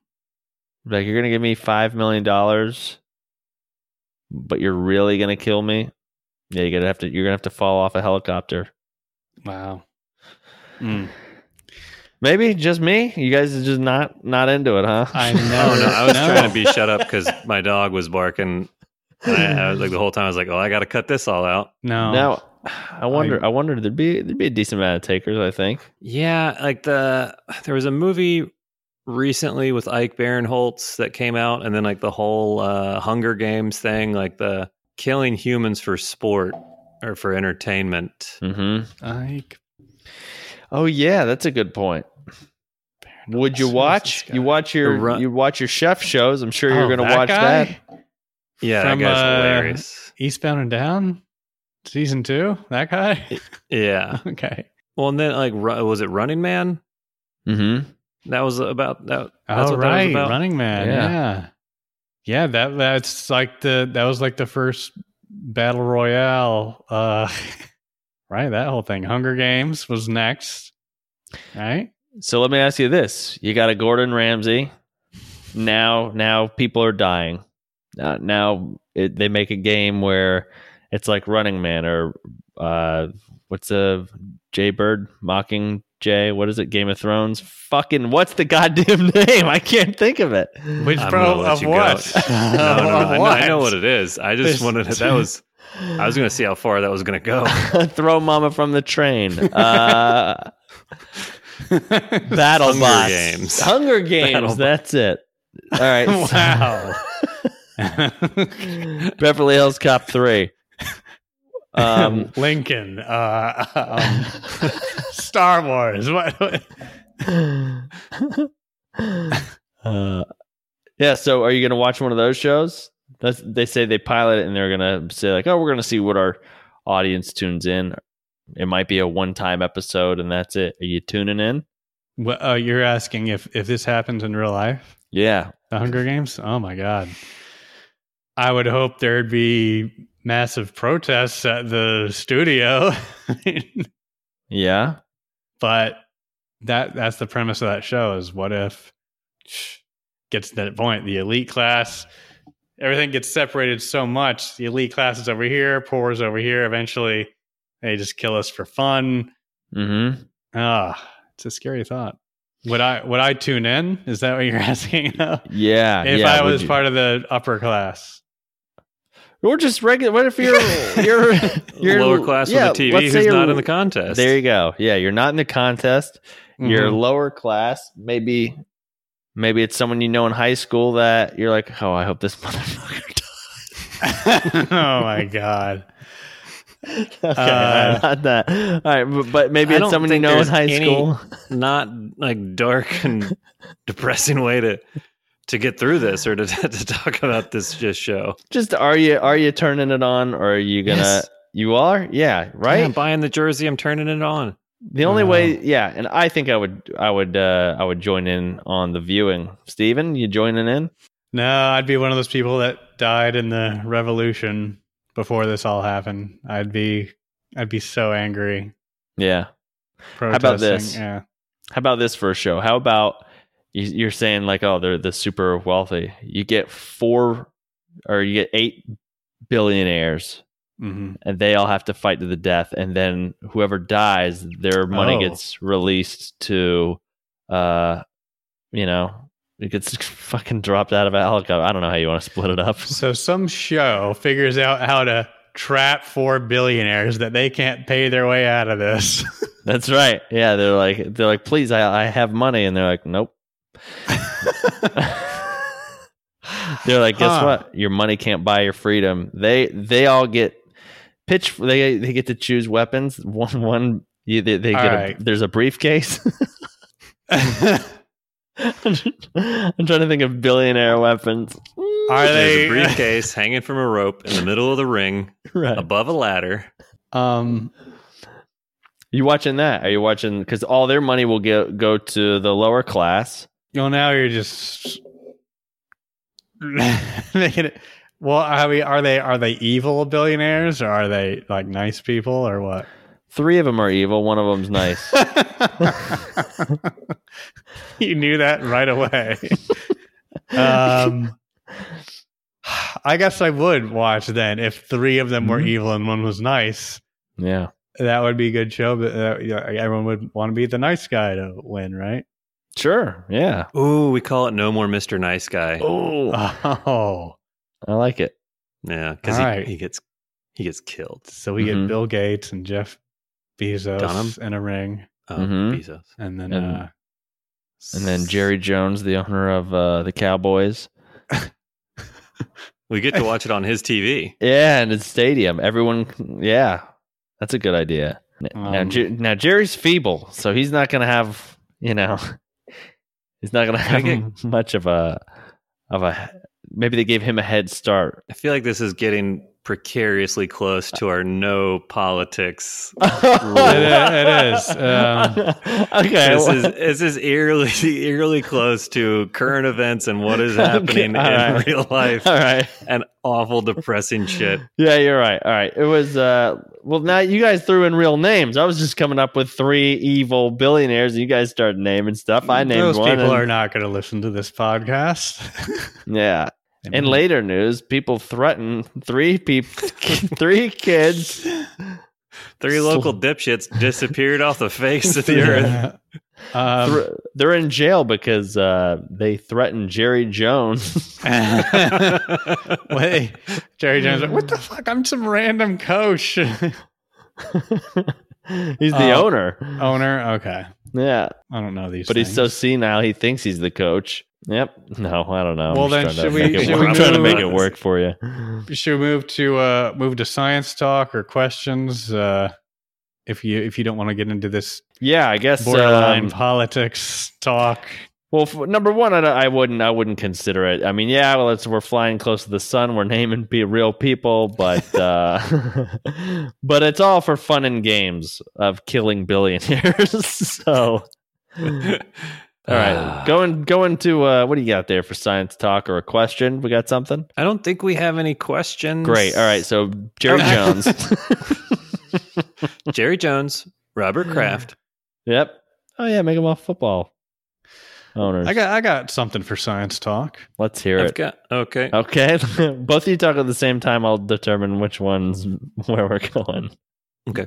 Like you're gonna give me five million dollars, but you're really gonna kill me. Yeah, you're gonna have to. You're gonna have to fall off a helicopter. Wow. Mm. Maybe just me. You guys are just not not into it, huh? I know. no, I was trying to be shut up because my dog was barking. And I, I was like the whole time I was like, "Oh, I got to cut this all out." No. Now, I wonder. I, wonder there'd be there'd be a decent amount of takers. I think. Yeah, like the there was a movie recently with Ike Barinholtz that came out, and then like the whole uh, Hunger Games thing, like the killing humans for sport or for entertainment. Mm-hmm. Ike. Oh yeah, that's a good point. Would you watch? You watch your The you watch your chef shows. I'm sure you're Oh, going to watch guy? that. Yeah, From, that guy's uh, hilarious. Eastbound and Down, season two. That guy. Yeah. okay. Well, and then like was it Running Man? Mm-hmm. That was about that. That's oh what that was right, about. Running Man. Yeah. Yeah. yeah, That that's like the that was like the first battle royale. Uh, right. That whole thing. Hunger Games was next. Right. So let me ask you this: You got a Gordon Ramsay. Now, now people are dying. Uh, now it, they make a game where it's like Running Man or uh, what's a Jay Bird Mocking Jay? What is it? Game of Thrones? Fucking what's the goddamn name? I can't think of it. Which I'm pro of what? No, no, no. Of I, know, I know what? what it is. I just There's- wanted to, that was. I was going to see how far that was going to go. Throw Mama from the train. Uh, Battle Hunger Bots. Games. Hunger Games. Battle that's it. All right. wow. Beverly Hills Cop 3. Um, Lincoln. Uh, um, Star Wars. What? uh, yeah. So, are you going to watch one of those shows? That's, they say they pilot it, and they're going to say like, "Oh, we're going to see what our audience tunes in." It might be a one-time episode, and that's it. Are you tuning in? What, uh, you're asking if if this happens in real life? Yeah. The Hunger Games? Oh my god. I would hope there'd be massive protests at the studio. Yeah. but that that's the premise of that show is what if gets to that point the elite class everything gets separated so much the elite class is over here poor is over here eventually they just kill us for fun Mm-hmm. ah it's a scary thought would i would i tune in is that what you're asking Yeah. if yeah, i was part of the upper class or just regular. What if you're you're you're lower class yeah, with a TV let's who's not in the contest. There you go. Yeah, you're not in the contest. You're Mhm. lower class. Maybe maybe it's someone you know in high school that you're like, oh, I hope this motherfucker dies. oh my god okay, Uh, not that. All right, but, but maybe I it's don't someone you know in high any- school. not like dark and depressing way to to get through this or to, to talk about this just show. Just are you are you turning it on or are you gonna? Yes. You are, yeah, right. Yeah, I'm buying the jersey. I'm turning it on. The only Wow. way, yeah, and I think I would, I would, uh, I would join in on the viewing. Steven, you joining in? No, I'd be one of those people that died in the revolution before this all happened. I'd be I'd be so angry. Yeah. Protesting. about this? Yeah. How about this for a show? How about you, you're saying like, oh, they're the super wealthy. You get four, or you get eight billionaires, hmm and they all have to fight to the death, and then whoever dies, their money Oh. gets released to, uh, you know, it gets fucking dropped out of a helicopter. I don't know how you want to split it up. So some show figures out how to trap four billionaires that they can't pay their way out of this. That's right. Yeah, they're like they're like, please, I, I have money, and they're like, nope. They're like, guess Huh. what? Your money can't buy your freedom. They they all get pitch. They they get to choose weapons. One one. You, they, they get right. a, there's a briefcase. I'm trying to think of billionaire weapons. Are There's they a briefcase hanging from a rope in the middle of the ring Right. above a ladder. um You watching that? Are you watching? Because all their money will go go to the lower class. Well now you're just making it well are we are they are they evil billionaires or are they like nice people or what? Three of them are evil. One of them's nice. you knew that right away. um, I guess I would watch then if three of them were Mhm. evil and one was nice. yeah. That would be a good show, but uh, everyone would want to be the nice guy to win, right? Sure. Yeah. Ooh, we call it no more Mr. Nice Guy. Oh, Oh, I like it. Yeah, because he, right. he gets he gets killed. so we Mhm. get Bill Gates and Jeff Bezos Dunham? in a ring, Oh, Mhm. Bezos. and then And- uh, And then Jerry Jones, the owner of uh, the Cowboys. We get to watch it on his TV. Yeah, and it's stadium. Everyone. Yeah, that's a good idea. now, Um, Jer- now Jerry's feeble, so he's not going to have. You know, he's not going to have much of a of a. Maybe they gave him a head start. I feel like this is getting precariously close to our no politics. it is. Um, okay. This well- is this is eerily eerily close to current events and what is happening all in right. real life all right. and awful depressing shit. Yeah, you're right. All right. It was uh well now you guys threw in real names. I was just coming up with three evil billionaires and you guys started naming stuff. I named those one. people and- are not going to listen to this podcast. yeah. In later news, people threaten three people three kids. Three local dipshits disappeared off the face of the earth. um, Thr- they're in jail because uh, they threatened Jerry Jones. Wait, Jerry Jones. like, What the fuck? I'm some random coach he's the Oh. owner. owner. Okay, Yeah. I don't know these. But he's so things. senile he thinks he's the coach. Yep. No, I don't know. I'm Well, then should we- should we I'm trying to make it work for you. Should we move to uh move to science talk or questions? Uh if you if you don't want to get into this Yeah, I guess borderline um, politics talk. Well, f number one, I, I wouldn't. I wouldn't consider it. I mean, yeah, well, it's we're flying close to the sun. We're naming be real people, but uh, but it's all for fun and games of killing billionaires. so, all right, going going to uh, what do you got there for science talk or a question? We got something. I don't think we have any questions. Great. All right, so Jerry Jones. Jerry Jones, Robert Kraft. yep. Oh yeah, make them off football owners. I got I got something for science talk. Let's hear I've it. got okay. Okay, both of you talk at the same time. I'll determine which ones where we're going.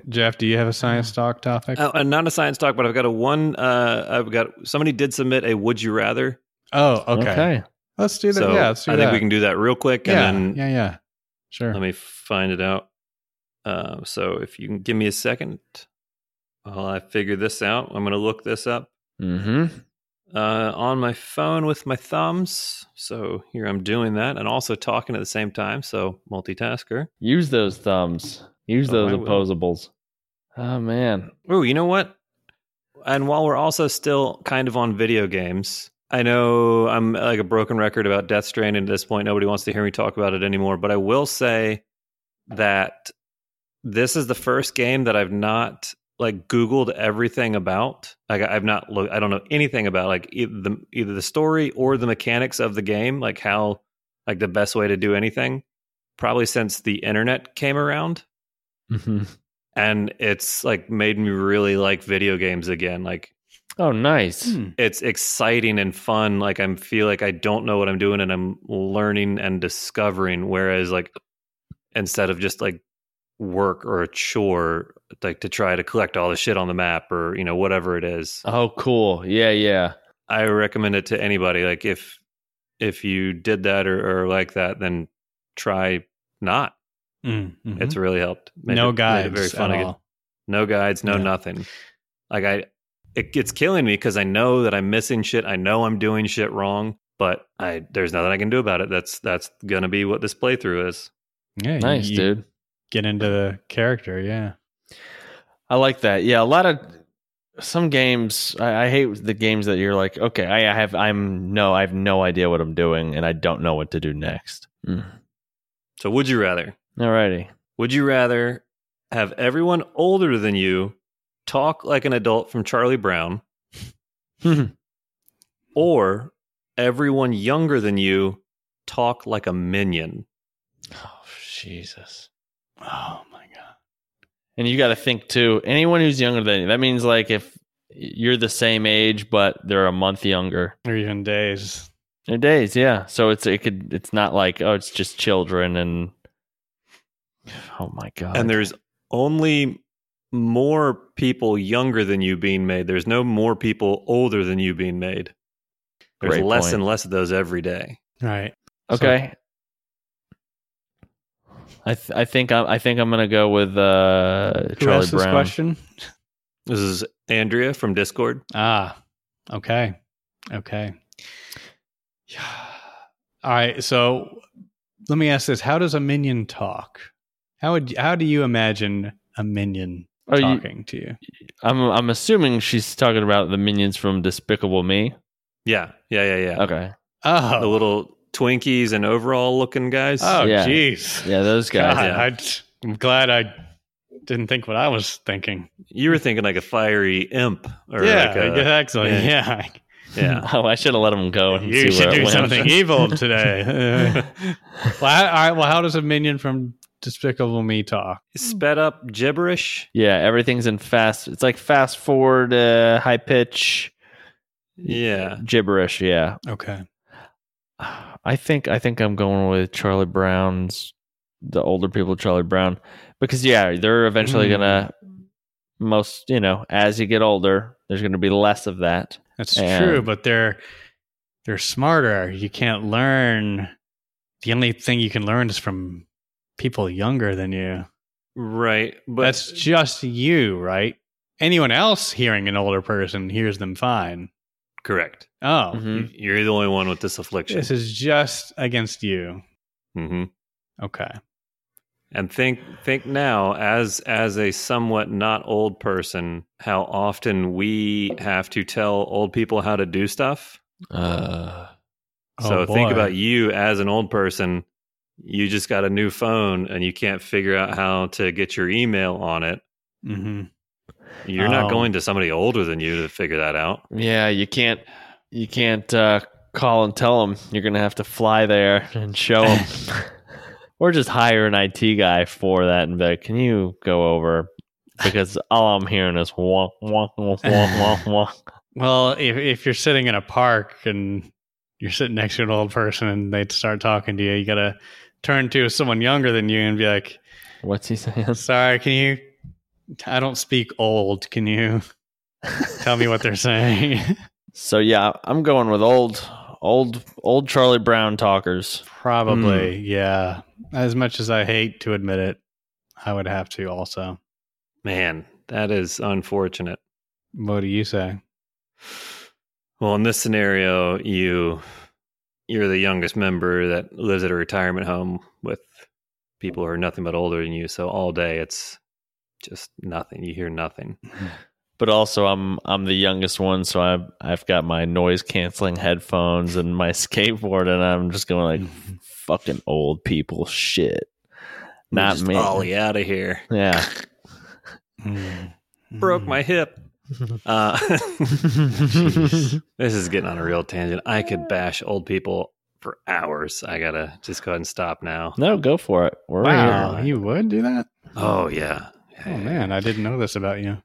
Jeff, do you have a science talk topic? Uh, uh, not a science talk, but I've got a one. Uh, I've got somebody did submit a "Would you rather." oh, okay. Let's do that. So yeah, let's do I that. think we can do that real quick, yeah, and then yeah, yeah. Sure. let me find it out. Uh, so if you can give me a second while I figure this out, I'm going to look this up Mm-hmm. uh, on my phone with my thumbs. So here I'm doing that, and also talking at the same time. So multitasker. Use those thumbs. Use Oh, those I will. opposables. Oh man. Oh, you know what? And while we're also still kind of on video games, I know I'm like a broken record about Death Stranding at this point. Nobody wants to hear me talk about it anymore. But I will say that this is the first game that I've not like Googled everything about. Like I've not looked. I don't know anything about like either the either the story or the mechanics of the game. Like how like the best way to do anything. Probably since the internet came around Mm-hmm. and it's like made me really like video games again like Oh, nice. Hmm. it's exciting and fun like i feel like i don't know what i'm doing and i'm learning and discovering whereas like instead of just like work or a chore like to try to collect all the shit on the map or you know whatever it is Oh, cool. Yeah, yeah. i recommend it to anybody like if if you did that or, or like that then try not Mm, mhm. it's really helped Made no it- made guides it very fun at again. all. no guides no Yeah. nothing like i it, it's killing me because i know that i'm missing shit i know i'm doing shit wrong but i there's nothing i can do about it that's that's gonna be what this playthrough is Yeah, Nice, you dude. Get into the character. Yeah. I like that. Yeah, a lot of some games. I, I hate the games that you're like, okay, I, I have, I'm no, I have no idea what I'm doing, and I don't know what to do next. Mm. so would you rather Alrighty. would you rather have everyone older than you talk like an adult from charlie brown or everyone younger than you talk like a minion oh Jesus. Oh my god. And you got to think too. Anyone who's younger than you, that means like if you're the same age, but they're a month younger. Or even days. In days, yeah. So it's it could it's not like oh it's just children and oh my god. and there's only more people younger than you being made. There's no more people older than you being made. There's Great less point. and less of those every day. Right. okay. I th- I think I'm I think I'm gonna go with uh Who Charlie asked this question? This is Andrea from Discord. Ah. Okay. Okay. Yeah. All right. So let me ask this: How does a minion talk? How would how do you imagine a minion Are you, talking to you? I'm I'm assuming she's talking about the minions from Despicable Me. Yeah, yeah, yeah, yeah. Okay. Oh. The little Twinkies and overall looking guys. Oh, jeez. Yeah, those guys. God, yeah. I, am glad I didn't think what I was thinking. You were thinking like a fiery imp or yeah, like a, exactly. yeah. Yeah. yeah. Oh, I should have let him go. And You see should where it do went. something evil today. well, I, all right, well, how does a minion from Despicable Me talk? Sped up gibberish. Yeah, everything's in fast. It's like fast forward, uh, high pitch, Yeah. gibberish. Yeah, Okay. I think I think I'm going with Charlie Brown's the older people, Charlie Brown, because yeah, they're eventually Mm. gonna most you know as you get older, there's gonna be less of that. That's And- true, but they're they're smarter. You can't learn. The only thing you can learn is from people younger than you. Right. But That's just you, right? Anyone else hearing an older person hears them fine. correct. Oh, Mhm. You're the only one with this affliction. this is just against you. Mm-hmm. Okay. And think think now as as a somewhat not old person, how often we have to tell old people how to do stuff. Uh, So Oh, think about you as an old person. You just got a new phone and you can't figure out how to get your email on it. Mhm. You're Oh. not going to somebody older than you to figure that out. yeah, you can't you can't uh, call and tell them. You're gonna have to fly there and show them, or just hire an IT guy for that and be like, "Can you go over?" Because all I'm hearing is wonk wonk wonk wonk wonk wonk. Well, if if you're sitting in a park and you're sitting next to an old person and they start talking to you, you gotta turn to someone younger than you and be like, What's he saying? "Sorry, can you? I don't speak old. Can you tell me what they're saying?" So yeah, I'm going with old, old, old Charlie Brown talkers. Probably, hmm. yeah. As much as I hate to admit it, I would have to also. Man, that is unfortunate. What do you say? Well, in this scenario, you you're the youngest member that lives at a retirement home with people who are nothing but older than you. So all day it's just nothing. You hear nothing. But also, I'm I'm the youngest one, so I've I've got my noise canceling headphones and my skateboard, and I'm just going like, fucking old people shit. Not Just me. Ollie out of here. Yeah. Broke my hip. Uh, this is getting on a real tangent. I could bash old people for hours. I gotta just go ahead and stop now. no, go for it. We're Wow, here. you would do that? Oh yeah. Oh man, I didn't know this about you.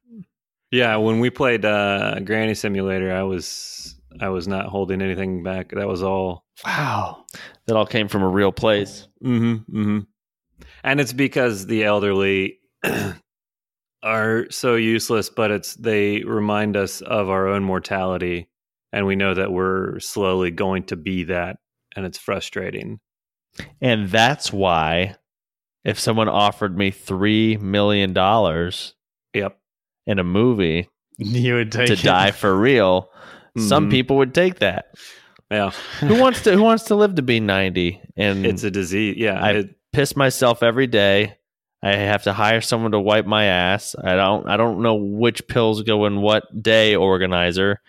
Yeah, when we played uh, Granny Simulator, I was I was not holding anything back. That was all. Wow. That all came from a real place. Mm-hmm, mm-hmm. And it's because the elderly are so useless, but it's they remind us of our own mortality, and we know that we're slowly going to be that, and it's frustrating. And that's why if someone offered me $3 million Yep. in a movie You would take to it. die for real, some Mhm. people would take that. Yeah, who wants to who wants to live to be 90 and it's a disease. Yeah, I- it, piss myself every day i have to hire someone to wipe my ass. I don't i don't know which pills go in what day organizer.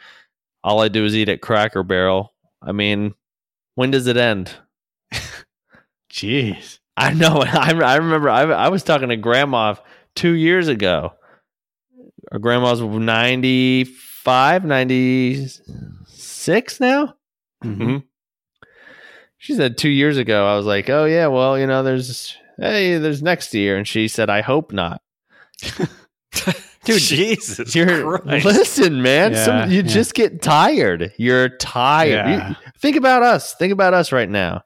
All i do is eat at cracker barrel. I mean when does it end? Jeez. i know. I, I remember I, I was talking to grandma two years ago. Our grandma's 95 96 now? Mhm. She said two years ago, I was like, oh, yeah, well, you know, there's, hey, there's next year. And she said, I hope not. dude, Jesus, You're, Christ. listen, man, Yeah, some, you yeah. just get tired. You're tired. Yeah. You- think about us. Think about us right now.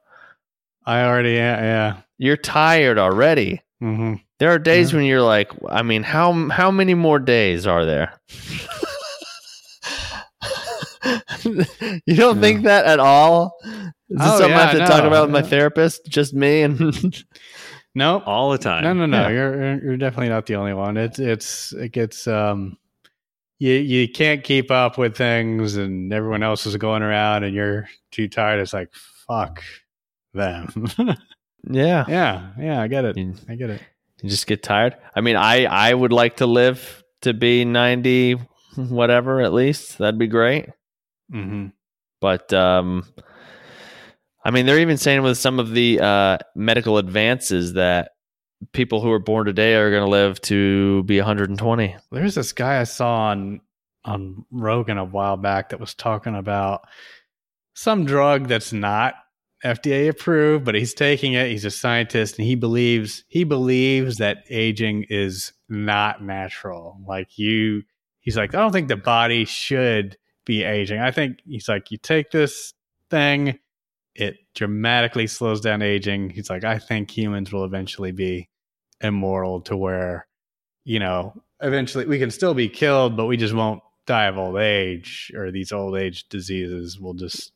I already, yeah. yeah. You're tired already. hmm There are days Yeah. when you're like, I mean, how how many more days are there? you don't think that at all? Is this Oh, something I have to talk no. about with my therapist? Just me and Nope. all the time. No, no, no. Yeah. You're you're definitely not the only one. It's it's it gets um you you can't keep up with things and everyone else is going around and you're too tired. It's like fuck them. yeah, yeah, yeah, I get it. you, I get it. you just get tired. I mean, I I would like to live to be ninety, whatever at least. That'd be great. hmm But um, I mean, they're even saying with some of the uh, medical advances that people who are born today are going to live to be 120. There's this guy I saw on on Rogan a while back that was talking about some drug that's not FDA approved, but he's taking it. He's a scientist and he believes he believes that aging is not natural. Like you he's like, I don't think the body should be aging. I think he's like, you take this thing, it dramatically slows down aging. He's like, I think humans will eventually be immoral to where, you know, eventually we can still be killed, but we just won't die of old age or these old age diseases will just,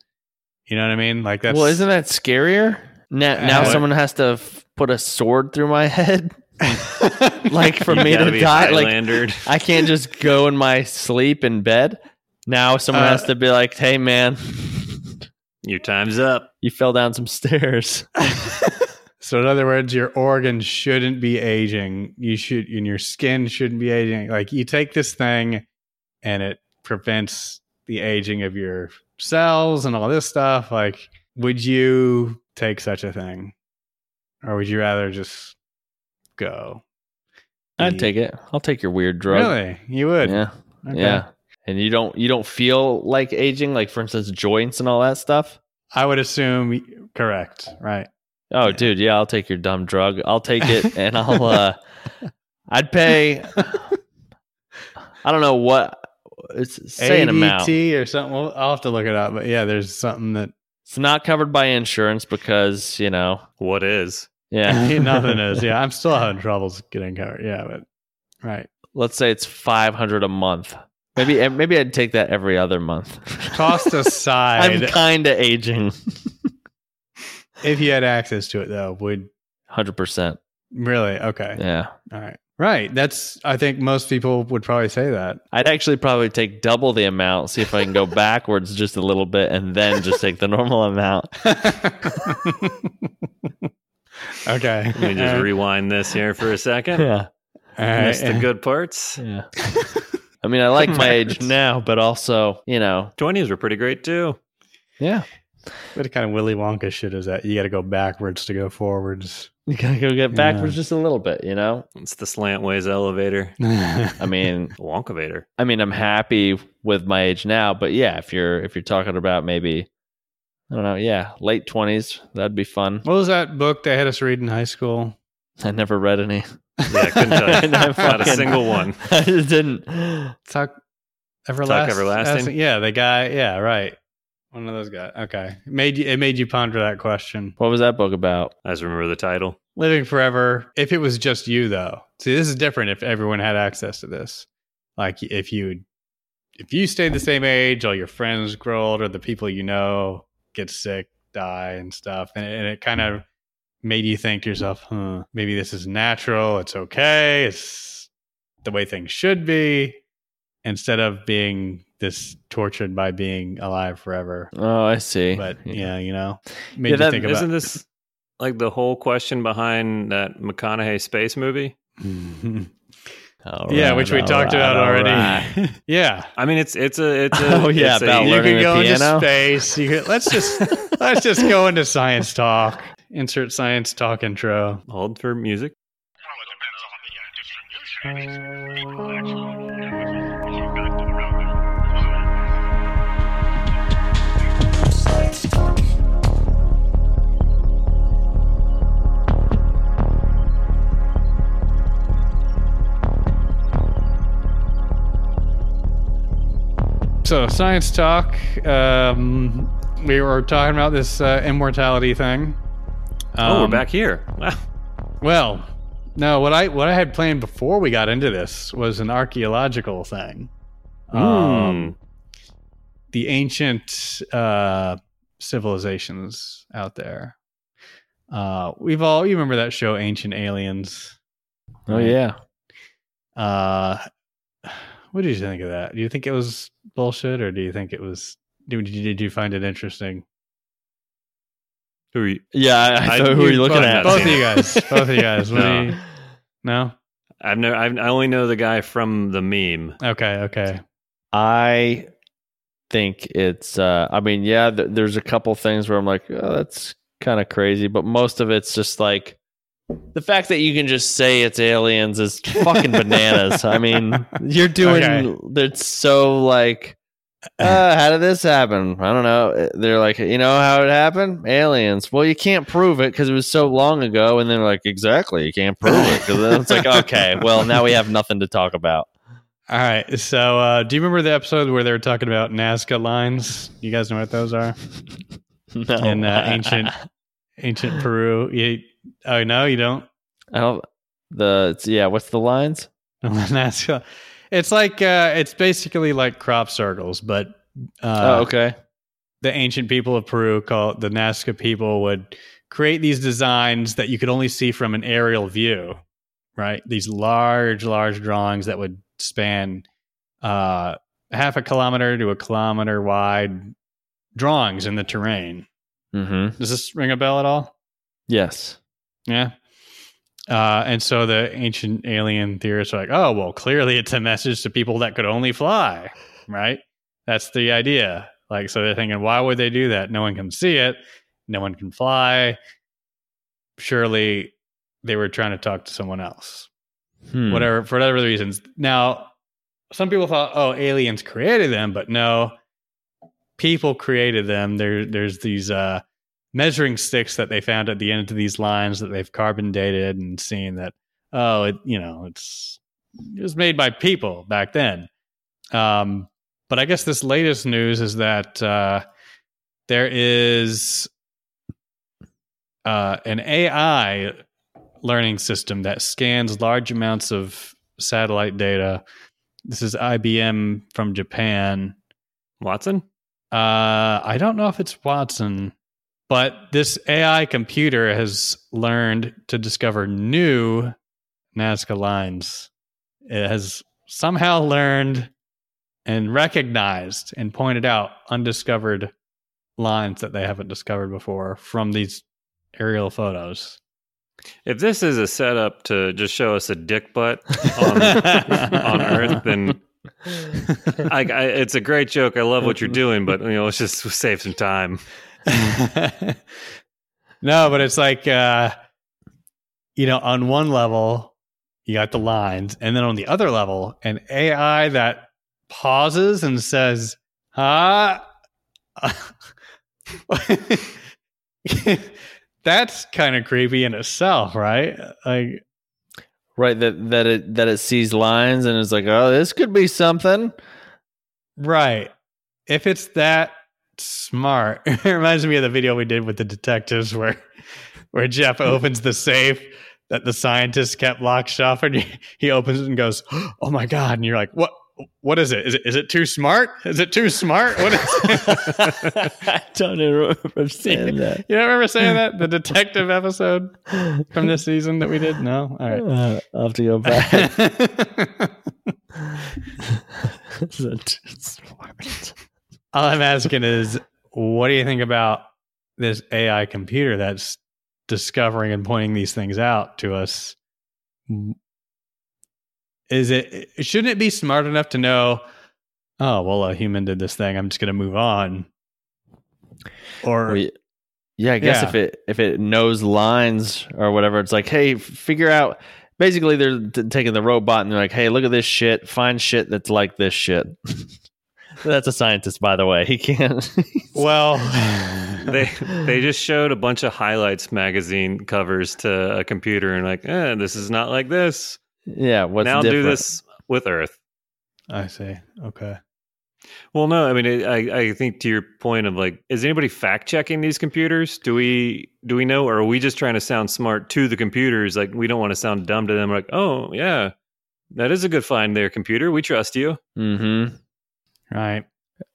you know what I mean? Like that's well, isn't that scarier? Now, now Uh, someone has to f- put a sword through my head, like for You me gotta to be die. Like I can't just go in my sleep in bed. Now someone Uh, has to be like, "Hey, man, Your time's up. you fell down some stairs." So in other words, your organs shouldn't be aging. You should, and your skin shouldn't be aging. Like you take this thing, and it prevents the aging of your cells and all this stuff. Like, would you take such a thing, or would you rather just go? I'd be- take it. I'll take your weird drug. Really, you would? Yeah. Okay. Yeah. And you don't you don't feel like aging, like for instance, joints and all that stuff. I would assume correct. Right. Oh, Yeah. dude, yeah, I'll take your dumb drug. I'll take it, and I'll. uh I'd pay. I don't know what it's say an amount. Or something. Well, I'll have to look it up. But yeah, there's something that It's not covered by insurance because you know, What is? yeah. nothing is. Yeah, I'm still having troubles getting covered. Yeah, but right. Let's say it's five hundred a month. Maybe maybe I'd take that every other month. Cost aside, I'm kind of aging. if you had access to it though, would Hundred percent. really okay. Yeah. All right. Right. That's I think most people would probably say that. I'd actually probably take double the amount, see if I can go backwards just a little bit, and then just take the normal amount. okay. Let me just All right. rewind this here for a second. Yeah. All right. Missed the good parts. Yeah. I mean, I like my age now, but also, you know, 20s were pretty great too. yeah. What kind of Willy Wonka shit is that? You got to go backwards to go forwards. You gotta go get backwards Yeah. just a little bit, you know. It's the slantways elevator, I mean, Wonkavator. I mean, I'm happy with my age now, but yeah, if you're if you're talking about maybe, I don't know, yeah, late twenties, that'd be fun. what was that book they had us read in high school? I never read any. Yeah, I couldn't tell you. Not Not a single one. I just didn't. Tuck Everlasting. Everlasting? Yeah, the guy. Yeah, right. One of those guys. Okay, made you. It made you ponder that question. What was that book about? I just remember the title. Living forever. If it was just you, though. See, this is different. If everyone had access to this, like if you, if you stayed the same age, all your friends grow older, the people you know get sick, die, and stuff, and, and it kind of made you think to yourself, huh, maybe this is natural. It's okay. It's the way things should be, instead of being this tortured by being alive forever. Oh, I see. But yeah, you know, made Yeah, you that- think about. Isn't this like the whole question behind that McConaughey space movie? All yeah, which we talked right, about already. right. yeah. I mean, it's it's a it's a Oh, yeah, it's a- you can go into space. You could, let's just let's just go into science talk. Insert science talk intro. hold for music. So science talk. Um, we were talking about this uh, immortality thing. Oh, we're Um, back here. Wow. Well, no. What I what I had planned before we got into this was an archaeological thing. Um, Mm. the ancient uh, civilizations out there. Uh, we've all you remember that show, Ancient Aliens. Oh yeah. Uh, what did you think of that? Do you think it was bullshit, or do you think it was? Did did you find it interesting? Who are you? Yeah, I, I I- thought who are you looking both- at? Both of you guys. Both of you guys. No. you, no. I've never. I've, I only know the guy from the meme. Okay. Okay. I think it's. uh I mean, yeah, th- there's a couple things where I'm like, oh, that's kind of crazy, but most of it's just like the fact that you can just say it's aliens is fucking bananas. I mean, you're doing. Okay. It's so like. Uh, how did this happen? I don't know. They're like, you know how it happened? Aliens. Well, you can't prove it because it was so long ago. And they're like, exactly, you can't prove it. Because then it's like, okay, well, now we have nothing to talk about. All right. So, uh, do you remember the episode where they were talking about Nazca lines? You guys know what those are? No, In, uh, ancient- Ancient Peru. You, oh no, you don't. I don't. The yeah. What's the lines? Nazca. It's like uh, it's basically like crop circles, but uh, oh, okay. the ancient people of Peru, called the Nazca people, would create these designs that you could only see from an aerial view, right? These large, large drawings that would span uh, half a kilometer to a kilometer wide drawings in the terrain. Mm-hmm. Does this ring a bell at all? Yes. Yeah. Uh, and so the ancient alien theorists are like, oh, well, clearly it's a message to people that could only fly, right? That's the idea. Like, so they're thinking, why would they do that? No one can see it. No one can fly. Surely they were trying to talk to someone else. Hmm. Whatever, for whatever reasons. Now, some people thought, oh, aliens created them, but no, people created them. There, there's these uh, measuring sticks that they found at the end of these lines that they've carbon dated and seen that, oh, it, you know, it's it was made by people back then. Um, but I guess this latest news is that uh, there is uh, an AI learning system that scans large amounts of satellite data. This is IBM from Japan. Watson? Uh, I don't know if it's Watson, but this AI computer has learned to discover new Nazca lines. It has somehow learned and recognized and pointed out undiscovered lines that they haven't discovered before from these aerial photos. If this is a setup to just show us a dick butt on, on Earth, then I, I, it's a great joke. I love what you're doing, but you know, let's just save some time. no, but it's like uh you know, on one level you got the lines, and then on the other level, an AI that pauses and says, "Huh." That's kind of creepy in itself, right? Like right that that it that it sees lines and is like, oh, this could be something. Right. If it's that smart, it reminds me of the video we did with the detectives where where Jeff opens the safe that the scientists kept locked up and he, he opens it and goes, "Oh my god!" And you're like, "What? What is it? Is it is it too smart? Is it too smart? What is it? I don't remember saying that. you don't remember saying that the detective episode from this season that we did? No, all right. Uh, I'll have to go back. Is that too smart? All I'm asking is, what do you think about this AI computer that's discovering and pointing these things out to us? Is it shouldn't it be smart enough to know? Oh well, a human did this thing. I'm just going to move on. Or Well, yeah, I guess Yeah. if it if it knows lines or whatever, it's like, hey, figure out. Basically, they're t- taking the robot and they're like, hey, look at this shit. Find shit that's like this shit. that's a scientist, by the way. He can't. well, They they just showed a bunch of highlights magazine covers to a computer and like, eh, this is not like this. yeah. What's now different? do this with Earth. I see. Okay. Well, no, I mean, I I think to your point of like, is anybody fact checking these computers? Do we do we know, or are we just trying to sound smart to the computers? Like, we don't want to sound dumb to them. Like, oh yeah, that is a good find there, computer. We trust you. Mm-hmm. Right.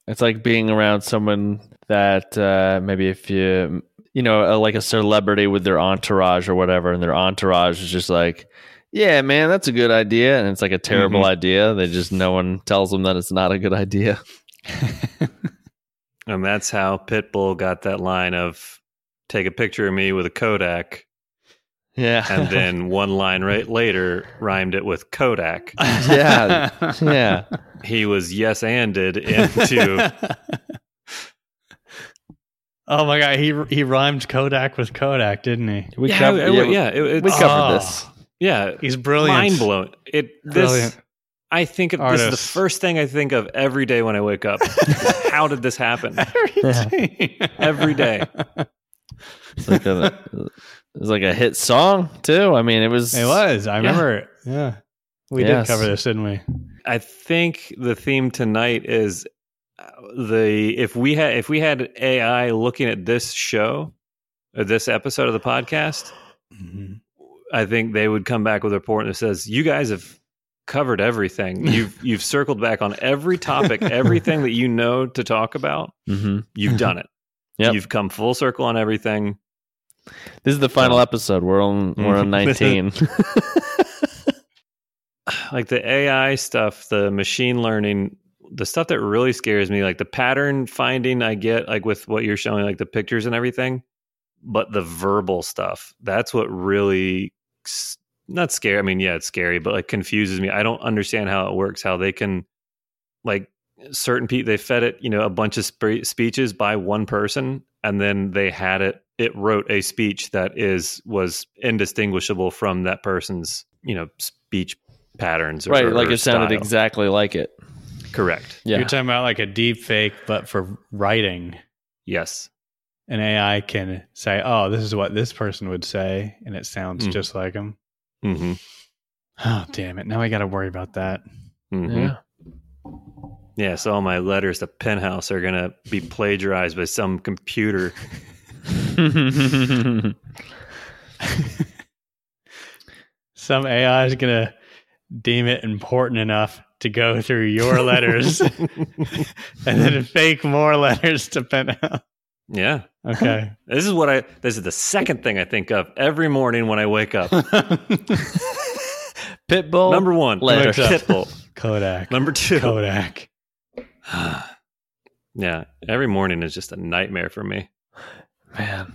It's like being around someone that uh, maybe if you you know uh, like a celebrity with their entourage or whatever, and their entourage is just like, yeah, man, that's a good idea, and it's like a terrible idea. They just no one tells them that it's not a good idea. And that's how Pitbull got that line of "Take a picture of me with a Kodak," Yeah, and then one line right later rhymed it with Kodak. yeah, yeah. He was yes anded into oh my god, he he rhymed Kodak with Kodak, didn't he? We yeah, covered, it- yeah, yeah, it- it's, we covered Oh. this. yeah, He's brilliant. mind blown. It this Brilliant. I think of, this is the first thing I think of every day when I wake up. How did this happen? Every day. It's like a, it was like a hit song too. I mean, it was. It was. I remember it. Yeah. We Yes. did cover this, didn't we? I think the theme tonight is uh, the if we had if we had AI looking at this show, or this episode of the podcast, I think they would come back with a report that says you guys have covered everything. You've you've circled back on every topic, everything that you know to talk about. hmm You've done it. Yep. You've come full circle on everything. This is the final episode. We're on. We're on nineteen. Like the AI stuff, the machine learning, the stuff that really scares me, like the pattern finding I get, like with what you're showing, like the pictures and everything. but the verbal stuff that's what really not scary. I mean, yeah, it's scary, but like confuses me. I don't understand how it works. How they can like certain people they fed it, you know, a bunch of spe- speeches by one person, and then they had it. It wrote a speech that is was indistinguishable from that person's, you know, speech patterns. Or, right, like or it sounded exactly like it. correct. Yeah. You're talking about like a deep fake, but for writing. Yes. An AI can say, "Oh, this is what this person would say," and it sounds Mm. just like him. hmm Oh, damn it! Now I got to worry about that. mm-hmm. yeah. Yeah, so all my letters to Penthouse are gonna be plagiarized by some computer. Some AI is gonna deem it important enough to go through your letters and then fake more letters to Penthouse. yeah, Okay. this is what I. This is the second thing I think of every morning when I wake up. Pitbull. Number one, letter. Pitbull. Kodak. Number two, Kodak. yeah, every morning is just a nightmare for me. Man.